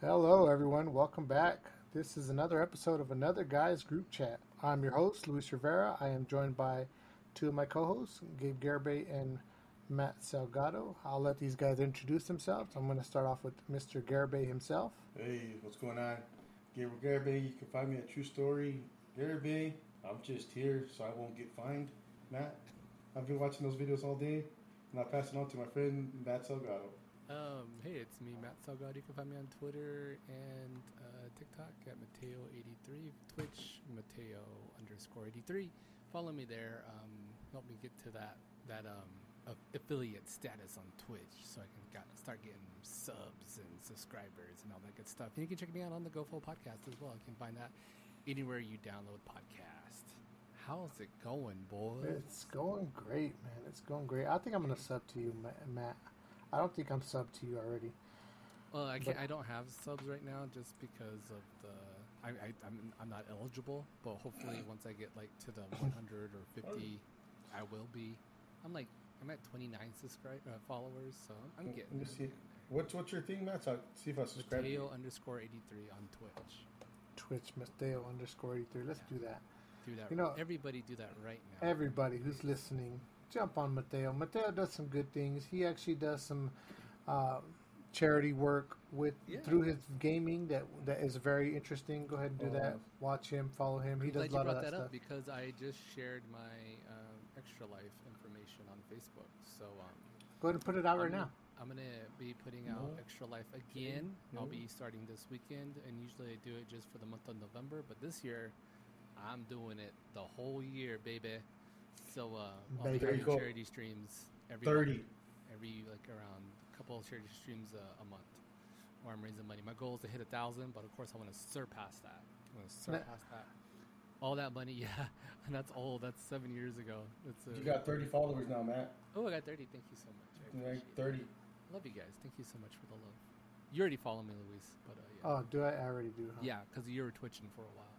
Hello, everyone. Welcome back. This is another episode of Another Guys Group Chat. I'm your host, Luis Rivera. I am joined by two of my co hosts, Gabe Garibay and Matt Salgado. I'll let these guys introduce themselves. I'm going to start off with Mr. Garibay himself. Hey, what's going on? Gabriel Garibay. You can find me at True Story Garibay. I'm just here so I won't get fined. Matt, I've been watching those videos all day, and I pass it on to my friend Matt Salgado. Um, hey, it's me, Matt Salgado. You can find me on Twitter and uh, TikTok at Mateo83, Twitch Mateo underscore 83. Follow me there. Um, help me get to that that um, affiliate status on Twitch, so I can got, start getting subs and subscribers and all that good stuff. And you can check me out on the GoFull podcast as well. You can find that anywhere you download podcast. How's it going, boys? It's going great, man. It's going great. I think I'm going to sub to you, Matt. I don't think I'm sub to you already. Well, I can't. But, I don't have subs right now just because of the. I, I I'm I'm not eligible, but hopefully once I get like to the 100 or 50, I will be. I'm like I'm at 29 subscribe uh, followers, so I'm getting. Let me see. What's what's your thing, Matt? So see if I subscribe. Mateo underscore 83 on Twitch. Twitch Mateo underscore 83. Let's yeah. do that. Do that. You know, everybody do that right now. Everybody who's listening, jump on Mateo. Mateo does some good things. He actually does some uh, charity work with yeah. through his gaming that that is very interesting. Go ahead and do oh. that. Watch him, follow him. He I'm does a lot of that, that stuff. up because I just shared my um, extra life information on Facebook. So um, go ahead and put it out I'm right now. I'm gonna be putting out no. extra life again. No. I'll be starting this weekend, and usually I do it just for the month of November. But this year, I'm doing it the whole year, baby. So uh, I'll be charity streams every thirty, month, every like around a couple of charity streams uh, a month, where I'm raising money. My goal is to hit a thousand, but of course I want to surpass that. I want to surpass that. All that money, yeah, and that's old. That's seven years ago. That's uh, you got thirty followers now, Matt. Oh, I got thirty. Thank you so much. I like thirty. I love you guys. Thank you so much for the love. You already follow me, Luis, but uh, yeah. Oh, do I? I already do. Huh? Yeah, because you were twitching for a while.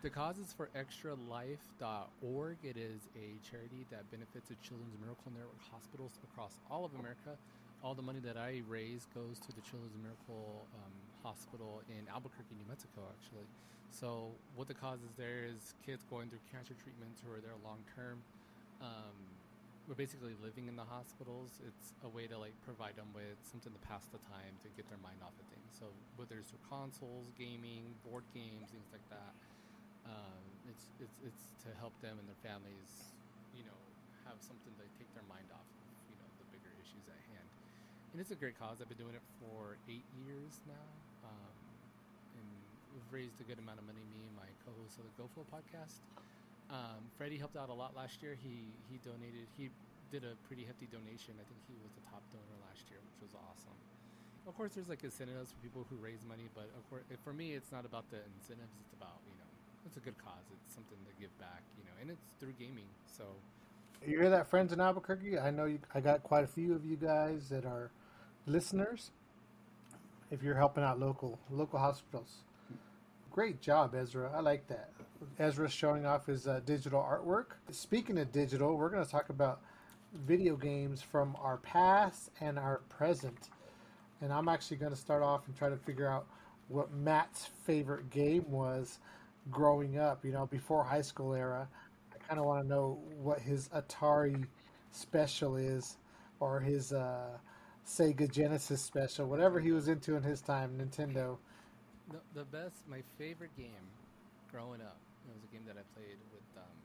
The cause is for extralife.org. It is a charity that benefits the Children's Miracle Network hospitals across all of America. All the money that I raise goes to the Children's Miracle um, Hospital in Albuquerque, New Mexico, actually. So, what the cause is there is kids going through cancer treatments who are there long term. Um, we're basically living in the hospitals. It's a way to like provide them with something to pass the time to get their mind off of things. So whether it's through consoles, gaming, board games, things like that, um, it's it's it's to help them and their families, you know, have something to take their mind off of you know the bigger issues at hand. And it's a great cause. I've been doing it for eight years now, um, and we've raised a good amount of money. Me and my co-host of the GoFull podcast, um, Freddie helped out a lot last year. He he donated. He did a pretty hefty donation. I think he was the top donor last year, which was awesome. Of course, there's like incentives for people who raise money, but of course, for me, it's not about the incentives. It's about you know it's a good cause. It's something to give back, you know, and it's through gaming. So you hear that, friends in Albuquerque? I know you, I got quite a few of you guys that are listeners. If you're helping out local local hospitals, great job, Ezra. I like that. Ezra's showing off his uh, digital artwork. Speaking of digital, we're going to talk about video games from our past and our present. And I'm actually going to start off and try to figure out what Matt's favorite game was growing up, you know, before high school era. I kind of want to know what his Atari special is or his uh, Sega Genesis special, whatever he was into in his time, Nintendo. The, the best, my favorite game growing up, it was a game that I played with, um,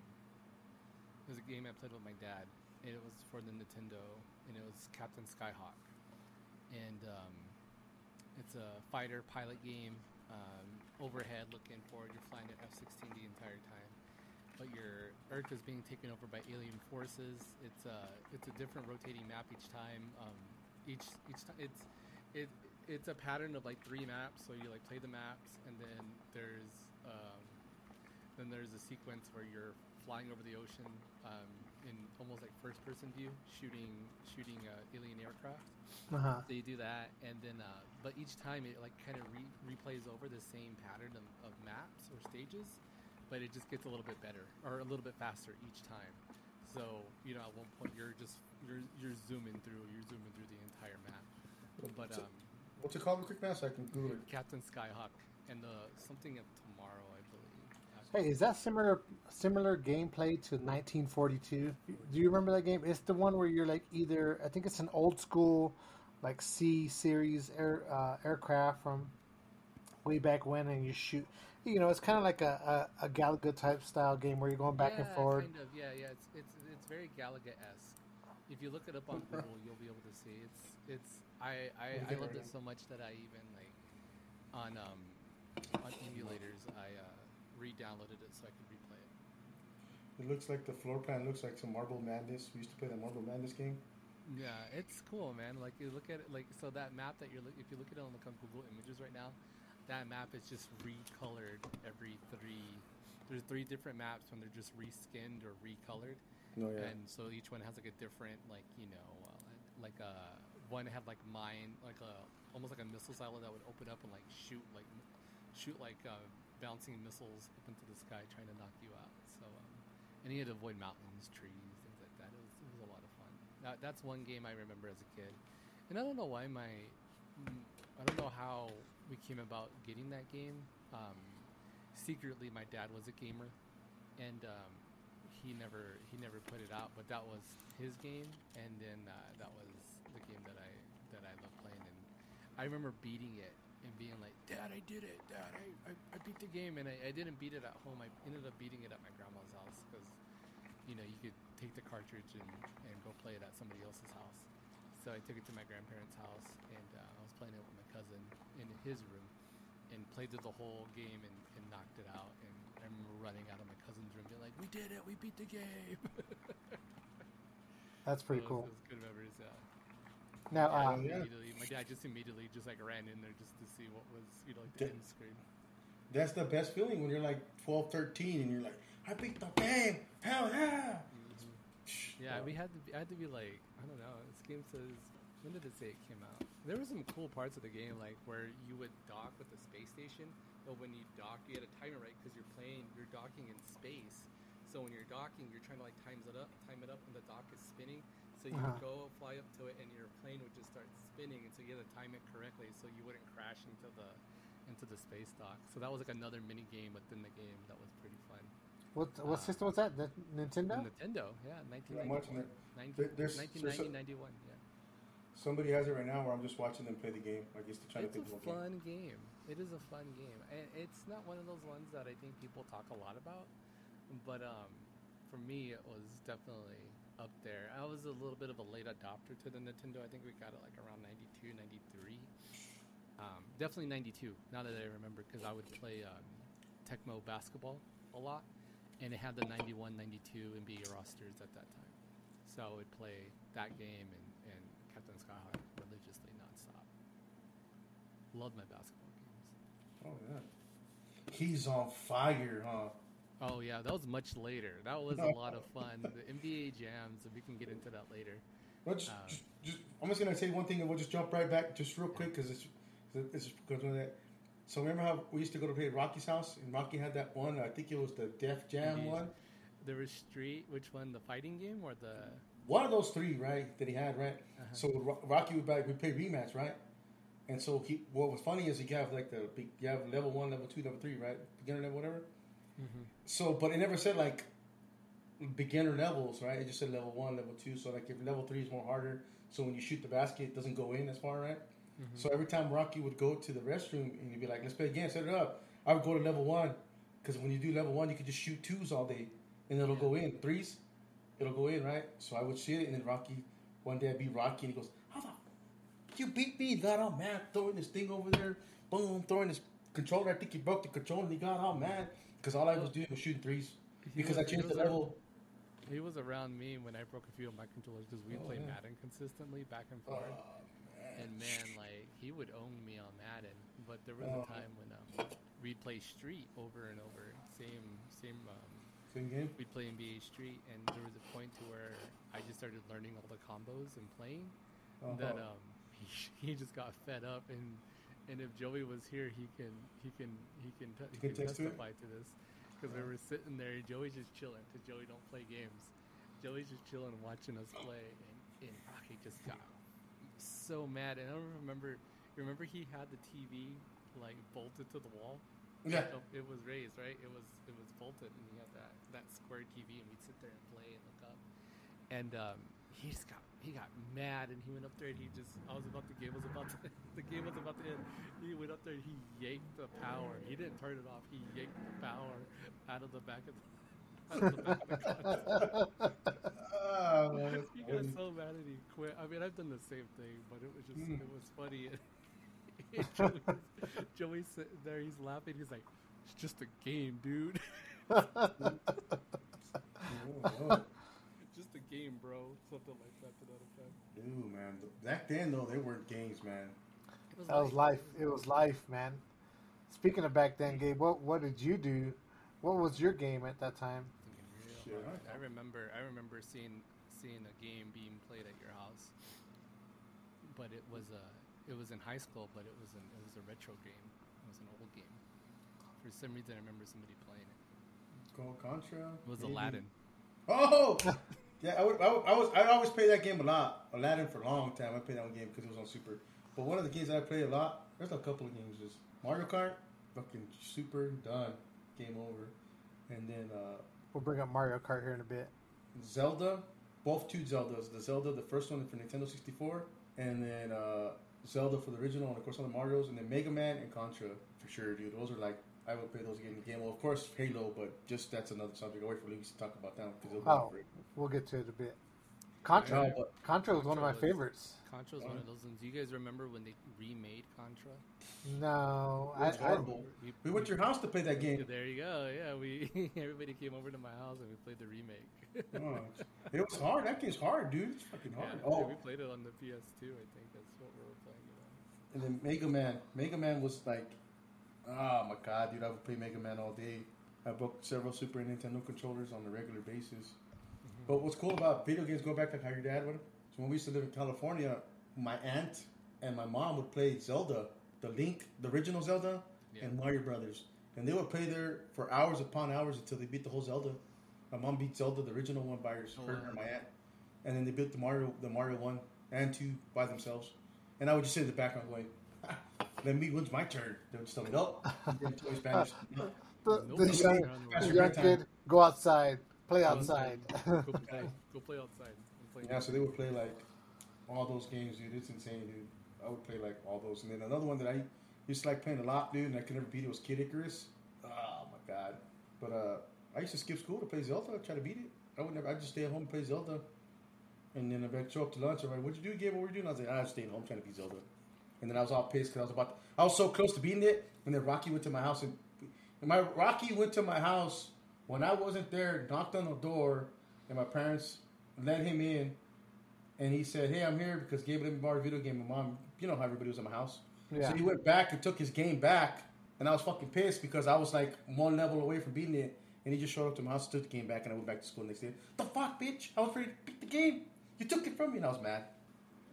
it was a game I played with my dad. And it was for the Nintendo, and it was Captain Skyhawk. And um, it's a fighter pilot game um, overhead looking forward. You're flying at F-16 the entire time, but your Earth is being taken over by alien forces. It's a it's a different rotating map each time. Um, each each time it's it it's a pattern of like three maps. So you like play the maps, and then there's um, then there's a sequence where you're flying over the ocean um, in almost like first person view, shooting shooting uh, alien aircraft. Uh-huh. So you do that, and then uh, but each time it like kind of re- replays over the same pattern of, of, maps or stages, but it just gets a little bit better or a little bit faster each time. So you know, at one point you're just you're you're zooming through, you're zooming through the entire map. But um, What's it called, quick now, I can Google it. Captain Skyhawk and the something of tomorrow, I believe. Hey, is that similar similar gameplay to 1942? Do you remember that game? It's the one where you're like either I think it's an old school like C series air uh, aircraft from way back when, and you shoot. You know, it's kind of like a, a, a Galaga type style game where you're going back and Yeah, forth. Kind of, yeah, yeah. It's it's it's very Galaga esque. If you look it up on Google, you'll be able to see it's it's. I I, I loved it so much that I even like on um on emulators I uh, re-downloaded it so I could replay it. It looks like the floor plan looks like some Marble Madness. We used to play the Marble Madness game. Yeah, it's cool, man. Like you look at it, like so that map that you're look, if you look at it on the Google Images right now, that map is just recolored every three. There's three different maps when they're just reskinned or recolored, No, yeah. and so each one has like a different, like you know, uh, like a one had like mine, like a almost like a missile silo that would open up and like shoot like shoot like uh, bouncing missiles up into the sky trying to knock you out. So, um, and you had to avoid mountains, trees, things like that. It was, it was a lot of fun. That, that's one game I remember as a kid, and I don't know why my I don't know how we came about getting that game. Um, secretly, my dad was a gamer, and um, he never he never put it out. But that was his game, and then uh, that was the game that I that I loved playing. And I remember beating it and being like, "Dad, I did it! Dad, I, I, I beat the game!" And I, I didn't beat it at home. I ended up beating it at my grandma's house because you know you could take the cartridge and, and go play it at somebody else's house. So I took it to my grandparents' house, and uh, I was playing it with my cousin in his room, and played through the whole game and, and knocked it out. And I remember running out of my cousin's room, being like, "We did it! We beat the game!" That's pretty So cool. was- it was good memories. Yeah. Now, Yeah, uh, yeah. immediately, my dad just immediately just like ran in there just to see what was you know like the Did- end screen. That's the best feeling when you're like 12, 13, and you're like, I beat the game. Hell yeah. Mm-hmm. Yeah, we had to. Be, I had to be like, I don't know. This game says when did it say it came out? There were some cool parts of the game, like where you would dock with the space station, but when you dock, you had a time it right because you're playing, you're docking in space. So when you're docking, you're trying to like times it up, time it up when the dock is spinning. So you would Uh-huh. go fly up to it, and your plane would just start spinning, and so you had to time it correctly so you wouldn't crash into the into the space dock. So that was like another mini game within the game that was pretty fun. what what uh, system was that? The Nintendo? Nintendo, yeah, Yeah, I'm watching 1991. it. 19, There- there's- there's 1990, a- 91, yeah. Somebody has it right now where I'm just watching them play the game. I guess to try to It's a think of game. It's a fun game. It is a fun game. And it's not one of those ones that I think people talk a lot about. But um, for me, it was definitely up there. I was a little bit of a late adopter to the Nintendo. I think we got it like around 92, 93. Um, definitely 92, now that I remember, because I would play um, Tecmo basketball a lot. And it had the 91, 92 NBA rosters at that time. So I would play that game and, and Captain Skyhawk religiously nonstop. Love my basketball games. Oh, yeah. He's on fire, huh? Oh yeah, that was much later. That was a lot of fun. The NBA jams, and we can get into that later. Just, Uh, just, just, I'm just gonna say one thing, and we'll just jump right back, just real quick, because it's, it's because of that. So remember how we used to go to play at Rocky's house, and Rocky had that one. I think it was the Def Jam Indeed. one. There was Street. Which one? The fighting game or the? One of those three, right? That he had, right? Uh-huh. So Rocky would back. We play rematch, right? And so he, what was funny is you have like the you have level one, level two, level three, right? Beginner level, whatever. Mm-hmm. So, but it never said like beginner levels, right? It just said level one, level two. So like if level three is more harder, so when you shoot the basket, it doesn't go in as far, right? Mm-hmm. So every time Rocky would go to the restroom and he'd be like, "Let's play again, set it up," I would go to level one because when you do level one, you can just shoot twos all day and it'll go in threes. It'll go in, right? So I would shoot it, and then Rocky. One day I'd be Rocky, and he goes, "How the you beat me?" He got all mad, throwing this thing over there, boom, throwing this controller. I think he broke the controller, and he got all mad because all I was doing was shooting threes because was- I changed the level. He was around me when I broke a few of my controllers because we Oh, played yeah. Madden consistently back and Oh, forth. man. and man, like he would own me on Madden. But there was Oh. a time when um, we'd play Street over and over, same same. Um, Same game. we'd play NBA Street, and there was a point to where I just started learning all the combos and playing. Uh-huh. That um, he, he just got fed up, and and if Joey was here, he can he can he can t- he can attest to testify to this because we were sitting there, Joey's just chilling because Joey don't play games. Joey's just chilling, watching us play, and, and Rocky just got so mad. And I don't remember remember he had the TV like bolted to the wall. Yeah. So it was raised, right? It was it was bolted, and he had that that square TV, and we'd sit there and play and look up. And um, he just got he got mad, and he went up there, and he just I was about the game was about to the game was about to end. He went up there, and he yanked the power. He didn't turn it off. He yanked the power out of the back of the. Out of the back of the man, He got so mad and he quit. I mean, I've done the same thing, but it was just Mm. it was funny. Joey's, Joey's sitting there, he's laughing. He's like, "It's just a game, dude. Oh, oh. just a game, bro." Something like that to that effect. Dude, man. Back then, though, they weren't games, man. It That was life. It was life, man. Speaking of back then, Gabe, what what did you do? What was your game at that time? Real I- I remember. I remember seeing seeing a game being played at your house, but it was a it was in high school, but it was an it was a retro game. It was an old game. For some reason, I remember somebody playing it. Call Contra. It was maybe. Aladdin. Oh, yeah. I, would, I, would, I was. I always played that game a lot. Aladdin for a long time. I played that one game because it was on Super. But one of the games I played a lot. There's a couple of games. Just Mario Kart, fucking Super done, game over. And then uh, We'll bring up Mario Kart here in a bit. Zelda, both two Zeldas. The Zelda, the first one for Nintendo 64, and then uh, Zelda for the original, and of course all the Mario's, and then Mega Man and Contra for sure, dude. Those are like I would play those games. Game, well, of course Halo, but just that's another subject. I'll wait for Lucas to talk about that because Oh. We'll get to it a bit. Contra. No, but Contra was one of my was- favorites. Contra was one of those ones. Do you guys remember when they remade Contra? No, It was I, I horrible. we went to your house to play that game. There you go. Yeah, we everybody came over to my house and we played the remake. Oh, it was hard. That game's hard, dude. It's fucking hard. yeah, oh, we played it on the PS2. I think that's what we were playing it on. and then Mega Man. Mega Man was like, oh my god, dude. I would play Mega Man all day. I broke several Super Nintendo controllers on a regular basis. Mm-hmm. But what's cool about video games, go back to how your dad would. So when we used to live in California, my aunt and my mom would play Zelda, the Link, the original Zelda, Yeah. and Mario Brothers, and they would play there for hours upon hours until they beat the whole Zelda. My mom beat Zelda, the original one, by her, Oh, wow. and my aunt, and then they built the Mario, the Mario one and two by themselves. And I would just sit in the background going, "Ah, "Let me, when's my turn?" They would just tell me, "Nope, you're in toy Spanish." the, Nope. the Nope. young, the the young kid go outside, play Go outside. Go play, go play outside. play Yeah, so they would play like all those games, dude. It's insane, dude. I would play like all those, and then another one that I used to like playing a lot, dude, and I could never beat it was Kid Icarus. Oh my god! But uh, I used to skip school to play Zelda, I try to beat it. I would never. I just stay at home and play Zelda, and then if I show up to lunch, I'm like, "What'd you do, Gabe? What were you doing?" I was like, "I was staying home trying to beat Zelda," and then I was all pissed because I was about. I was so close to beating it, and then Rocky went to my house and, and my Rocky went to my house when I wasn't there, knocked on the door, and my parents let him in and he said, "Hey, I'm here because Gabe let me borrow a video game." My mom, you know how everybody was in my house, Yeah. so he went back and took his game back, and I was fucking pissed because I was like one level away from beating it, and he just showed up to my house, took the game back, and I went back to school the next day. The fuck, bitch! I was ready to beat the game. You took it from me, and I was mad.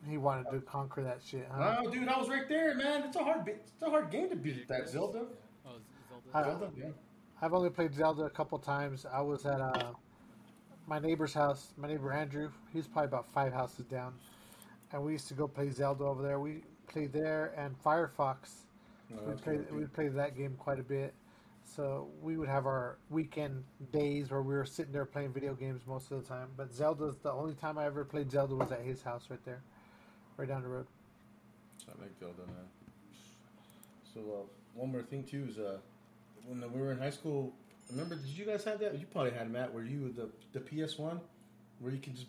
He wanted to conquer that shit. Huh? Oh, dude, I was right there, man. It's a hard, it's a hard game to beat. That Zelda, Oh, Zelda. I- Zelda, yeah. I've only played Zelda a couple times. I was at uh, my neighbor's house. My neighbor Andrew, he's probably about five houses down, and we used to go play Zelda over there. We played there and Firefox. No, we played we played that game quite a bit. So we would have our weekend days where we were sitting there playing video games most of the time. But Zelda's the only time I ever played Zelda was at his house right there, right down the road. I like Zelda, man. So uh, one more thing too is uh, when we were in high school. Remember, did you guys have that? You probably had Matt, where you the the PS One, where you can just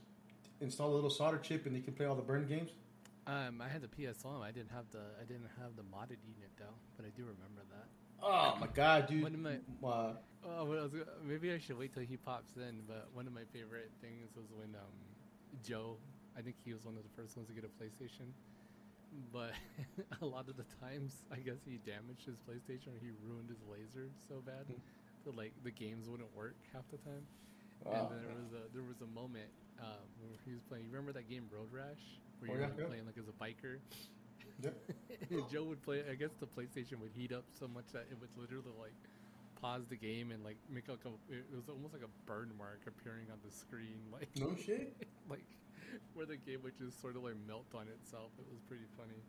install a little solder chip and you can play all the burn games. Um, I had the PS1. I didn't have the I didn't have the modded unit though, but I do remember that. Oh my god, dude! One of my- uh, Oh, well, I was, maybe I should wait till he pops in. But one of my favorite things was when um, Joe, I think he was one of the first ones to get a PlayStation. But a lot of the times, I guess he damaged his PlayStation or he ruined his laser so bad that like the games wouldn't work half the time. wow. And then there was a there was a moment um, where he was playing. You remember that game Road Rash, where Oh, you yeah, were yeah. playing like as a biker? Yep. and Joe would play. I guess the PlayStation would heat up so much that it would literally like pause the game and like make like a. It was almost like a burn mark appearing on the screen, like No shit. like where the game would just sort of like melt on itself. It was pretty funny.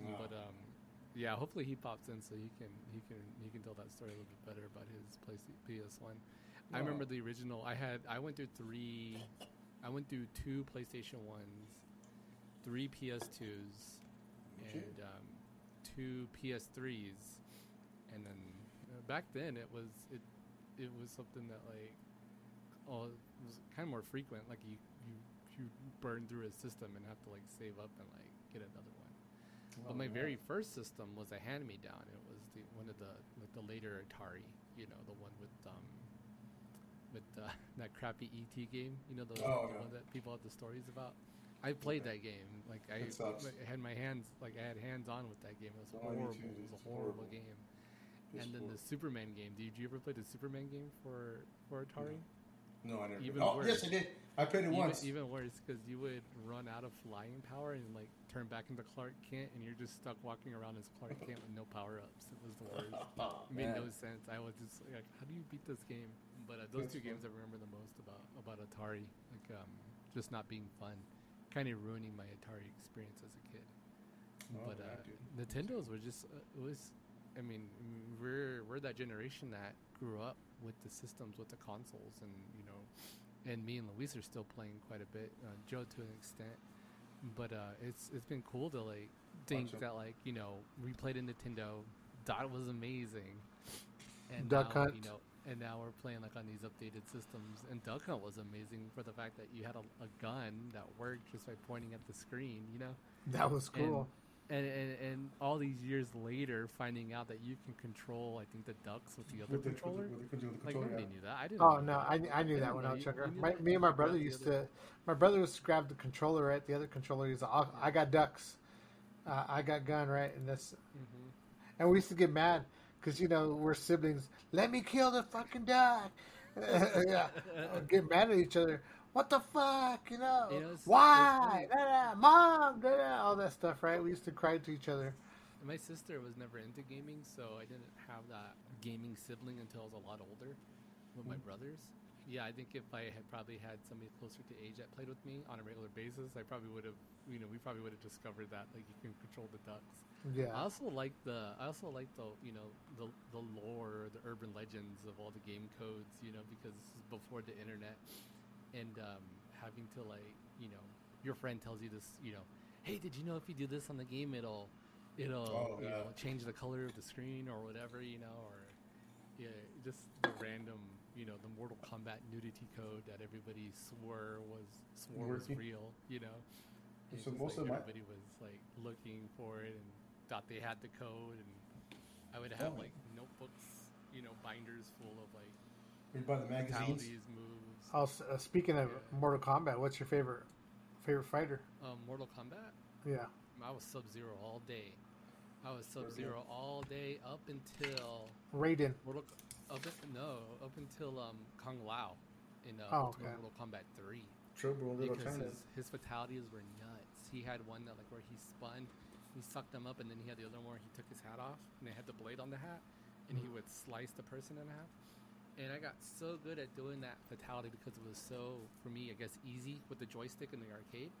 Wow. But um, yeah, hopefully he pops in so he can he can he can tell that story a little bit better about his place PS One. I remember the original. I had I went through three. I went through two PlayStation ones, three PS2s, and um, two PS3s, and then uh, back then it was it it was something that like oh it was kind of more frequent. Like you you burn through a system and have to like save up and like get another one. But my yeah. very first system was a hand me down. It was the one of the like the later Atari, you know, the one with um with uh, that crappy ET game, you know, the, Oh, the yeah. one that people have the stories about. I played Okay. that game. Like I, I had my hands like I had hands on with that game. It was Oh, horrible. It was a horrible, horrible. game. It's and then the. Superman game. Did you ever play the Superman game for for Atari? No, I never. even oh, worse. yes, I did. I played it Even, once. even worse because you would run out of flying power and like turn back into Clark Kent, and you're just stuck walking around as Clark Kent with no power ups. It was the worst. Oh, It made no sense. I was just like, how do you beat this game? But uh, those That's two games I remember the most about about Atari, like um, just not being fun, kind of ruining my Atari experience as a kid. Oh, but uh. Nintendo's were just uh, it was. I mean, we're we're that generation that grew up with the systems, with the consoles, and you know, and me and Luis are still playing quite a bit. Uh, Joe to an extent, but uh, it's it's been cool to like think Gotcha. that like you know we played a Nintendo, Dot was amazing, and Duck now, Hunt. you know, and now we're playing like on these updated systems. And Duck Hunt was amazing for the fact that you had a, a gun that worked just by pointing at the screen, you know. That was cool. And, and and all these years later, finding out that you can control, I think the ducks with the other With the- with the- controller. with the controller, like controller, nobody yeah. knew that. I didn't. Oh know no, that. I, I knew I that didn't when I was you- younger. My, me and my brother used other- to. My brother used to grab the controller right. The other controller is I I got ducks. Uh, I got gun right, and this, Mhm. and we used to get mad because you know we're siblings. Let me kill the fucking duck. yeah, get mad at each other. What the fuck, you know? You know, Why, it's Da, da, mom, da, all that stuff, right? We used to cry to each other. My sister was never into gaming, so I didn't have that gaming sibling until I was a lot older with my mm-hmm. brothers. Yeah, I think if I had probably had somebody closer to age that played with me on a regular basis, I probably would have, you know, we probably would have discovered that like you can control the ducks. Yeah. I also like the, I also like the, you know, the the lore, the urban legends of all the game codes, you know, because this is before the internet, and um, having to like, you know, your friend tells you this, you know, hey, did you know if you do this on the game, it'll, it'll, Oh, you yeah. know, change the color of the screen or whatever, you know, or yeah, just the random, you know, the Mortal Kombat nudity code that everybody swore was swore was real, you know. And So most like, of my- everybody was like looking for it and thought they had the code, and I would have Oh. like notebooks, you know, binders full of like We buy the magazines. moves. Oh, s- uh, speaking of Yeah. Mortal Kombat, what's your favorite favorite fighter? Um, Mortal Kombat. Yeah, I was Sub Zero all day. I was Sub Zero all day up until Raiden. Mortal. Up in, no, up until um Kung Lao in uh, Oh, okay. Mortal Kombat Three. Trouble, little because his, his fatalities were nuts. He had one that like where he spun, he sucked them up, and then he had the other one where he took his hat off and it had the blade on the hat, and he would slice the person in half. And I got so good at doing that fatality because it was so, for me, I guess, easy with the joystick in the arcade.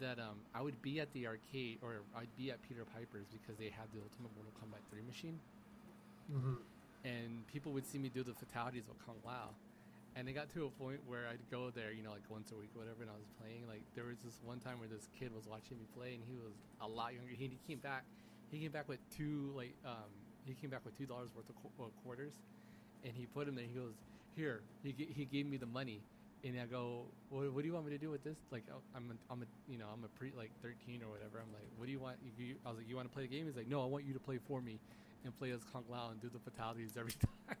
That um, I would be at the arcade or I'd be at Peter Piper's because they had the Ultimate Mortal Kombat 3 machine hmm and people would see me do the fatalities with Kung Lao. And it got to a point where I'd go there, you know, like once a week or whatever, and I was playing. Like there was this one time where this kid was watching me play, and he was a lot younger. He, he came back, he came back with two like, um, he came back with two dollars worth of qu- uh, quarters, and he put them there. He goes, "Here." He g- he gave me the money, and I go, what, "What do you want me to do with this?" Like oh, I'm a, I'm a you know I'm a pre like 13 or whatever. I'm like, "What do you want?" You, I was like, "You want to play the game?" He's like, "No, I want you to play for me." And play as Kung Lao and do the fatalities every time.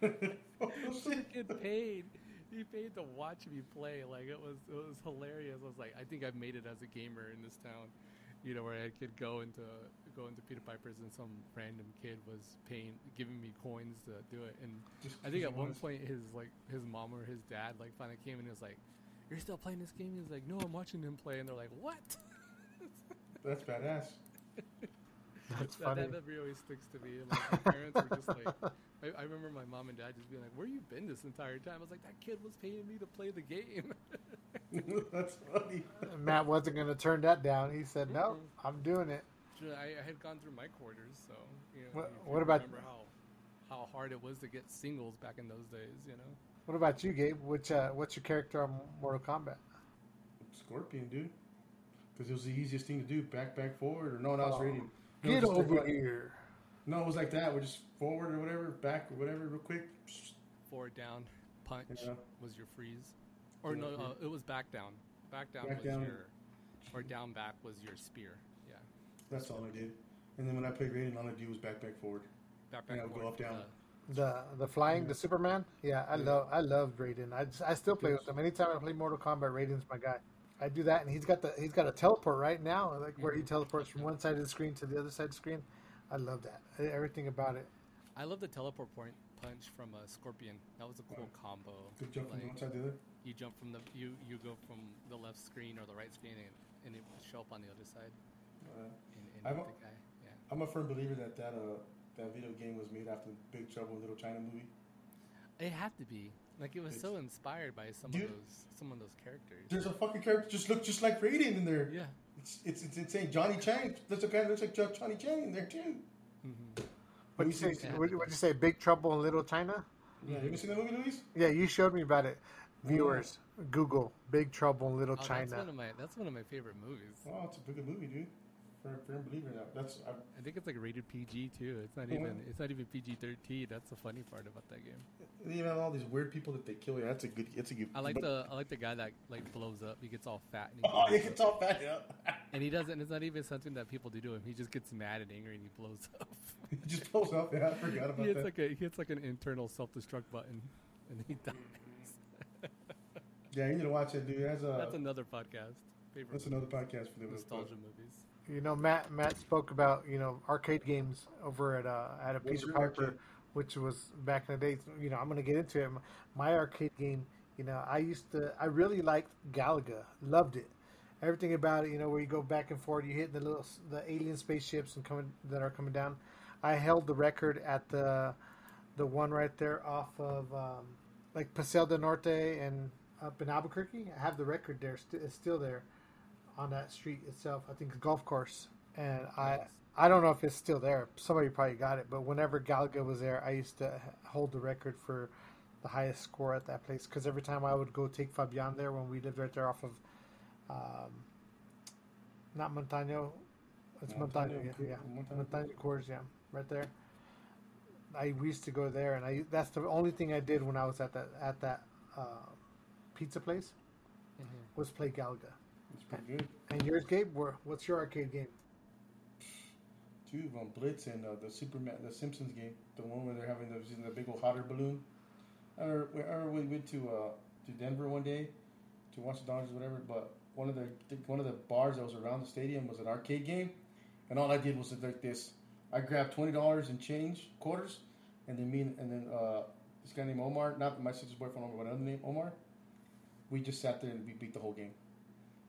kid paid. He paid to watch me play. Like it was, it was hilarious. I was like, I think I've made it as a gamer in this town. You know, where I could go into go into Peter Piper's and some random kid was paying, giving me coins to do it. And Just I think at one point his like his mom or his dad like finally came and was like, "You're still playing this game?" He's like, "No, I'm watching him play." And they're like, "What?" That's badass. That's that, funny. that memory always sticks to me. And, like, my parents were just like, I, I remember my mom and dad just being like, "Where you been this entire time?" I was like, "That kid was paying me to play the game." That's funny. Matt wasn't going to turn that down. He said, "No, I'm doing it." Sure, I, I had gone through my quarters, so you know, What- you what about- remember how how hard it was to get singles back in those days? You know, What about you, Gabe? Which uh, what's your character on Mortal Kombat? Scorpion, dude. Because it was the easiest thing to do. Back, back, forward, or no, no, I was Oh. reading. No, Get just like over what- here. No, it was like that. We're just forward or whatever, back or whatever, real quick. forward down, punch Yeah. was your freeze, or no, uh, it was back down. Back down Back was down. your, or down back was your spear. Yeah, That's all I did. And then when I played Raiden, all I do was back, back, forward. back back Yeah, go forward, up, down. uh, The the flying, the Superman. Yeah, I Yeah. love I love Raiden. I, just- I still play Yes. with him. Anytime I play Mortal Kombat, Raiden's my guy. I do that, and he's got the he's got a teleport right now, like where he Mhm. teleports from one side of the screen to the other side of the screen. I love that. Everything about it. I love the teleport point punch from a scorpion. That was a cool combo. Good jump from Like, one side to the other. You jump from the you you go from the left screen or the right screen and, and it will show up on the other side Uh, and, and I'm a- the guy. Yeah, I'm a firm believer that that uh, that video game was made after the Big Trouble in Little China movie. it had to be like it was It's- so inspired by some Dude. of those some of those characters. There's a fucking character just look just like Raiden in there. Yeah. It's, it's it's insane. Johnny Chang. There's a guy that looks like Jo- Johnny Chang in there too. hmm What you say? What you say? Big Trouble in Little China? Yeah, you ever seen that movie, Luis? Yeah, you showed me about it. Viewers, Google Big Trouble in Little Oh, that's China. one of my that's one of my favorite movies. Oh, it's a good movie, dude. Firm, firm believer in that. That's I, I think it's like rated PG too. It's not even mm-hmm. it's not even PG thirteen. That's the funny part about that game. you know all these weird people that they kill. Yeah, that's a good. It's a good. I like but- the I like the guy that like blows up. He gets all fat and he, Oh, you blows can up. talk back up. and he doesn't. It's not even something that people do to him. He just gets mad and angry and he blows up. he just blows up. Yeah, I forgot about he hits that. like a he hits like an internal self destruct button and he dies. Yeah, you need to watch it, dude. That's a That's another podcast. Favorite that's another podcast for the nostalgia movies. You know, Matt Matt spoke about you know arcade games over at uh, at a What was Peter Piper, arcade? which was back in the day. You know, I'm gonna get into it. My arcade game. You know, I used to. I really liked Galaga. Loved it. Everything about it. You know, where you go back and forth. You hit the little the alien spaceships and coming that are coming down. I held the record at the the one right there off of um, like Paseo del Norte and up in Albuquerque. I have the record there. St- it's still there on that street itself. I think it's a golf course, and I. I don't know if it's still there. Somebody probably got it, but whenever Galaga was there, I used to hold the record for the highest score at that place because every time I would go take Fabian there when we lived right there off of, um, not Montano, it's Montano, Montano, yeah, yeah, Montano. Montano Coors, yeah, right there. I we used to go there, and I that's the only thing I did when I was at that at that uh, pizza place Mm-hmm. was play Galaga. It's pretty good. And yours, Gabe? Where, what's your arcade game? Two of them, Blitz and uh, the Superman, the Simpsons game, the one where they're having the, the big old hot air balloon. I remember, we went to uh, to Denver one day to watch the Dodgers, whatever. But one of the one of the bars that was around the stadium was an arcade game, and all I did was like this. I grabbed twenty dollars in change quarters, and then me and, and then uh, this guy named Omar, not my sister's boyfriend, Omar, but another name Omar. We just sat there and we beat the whole game.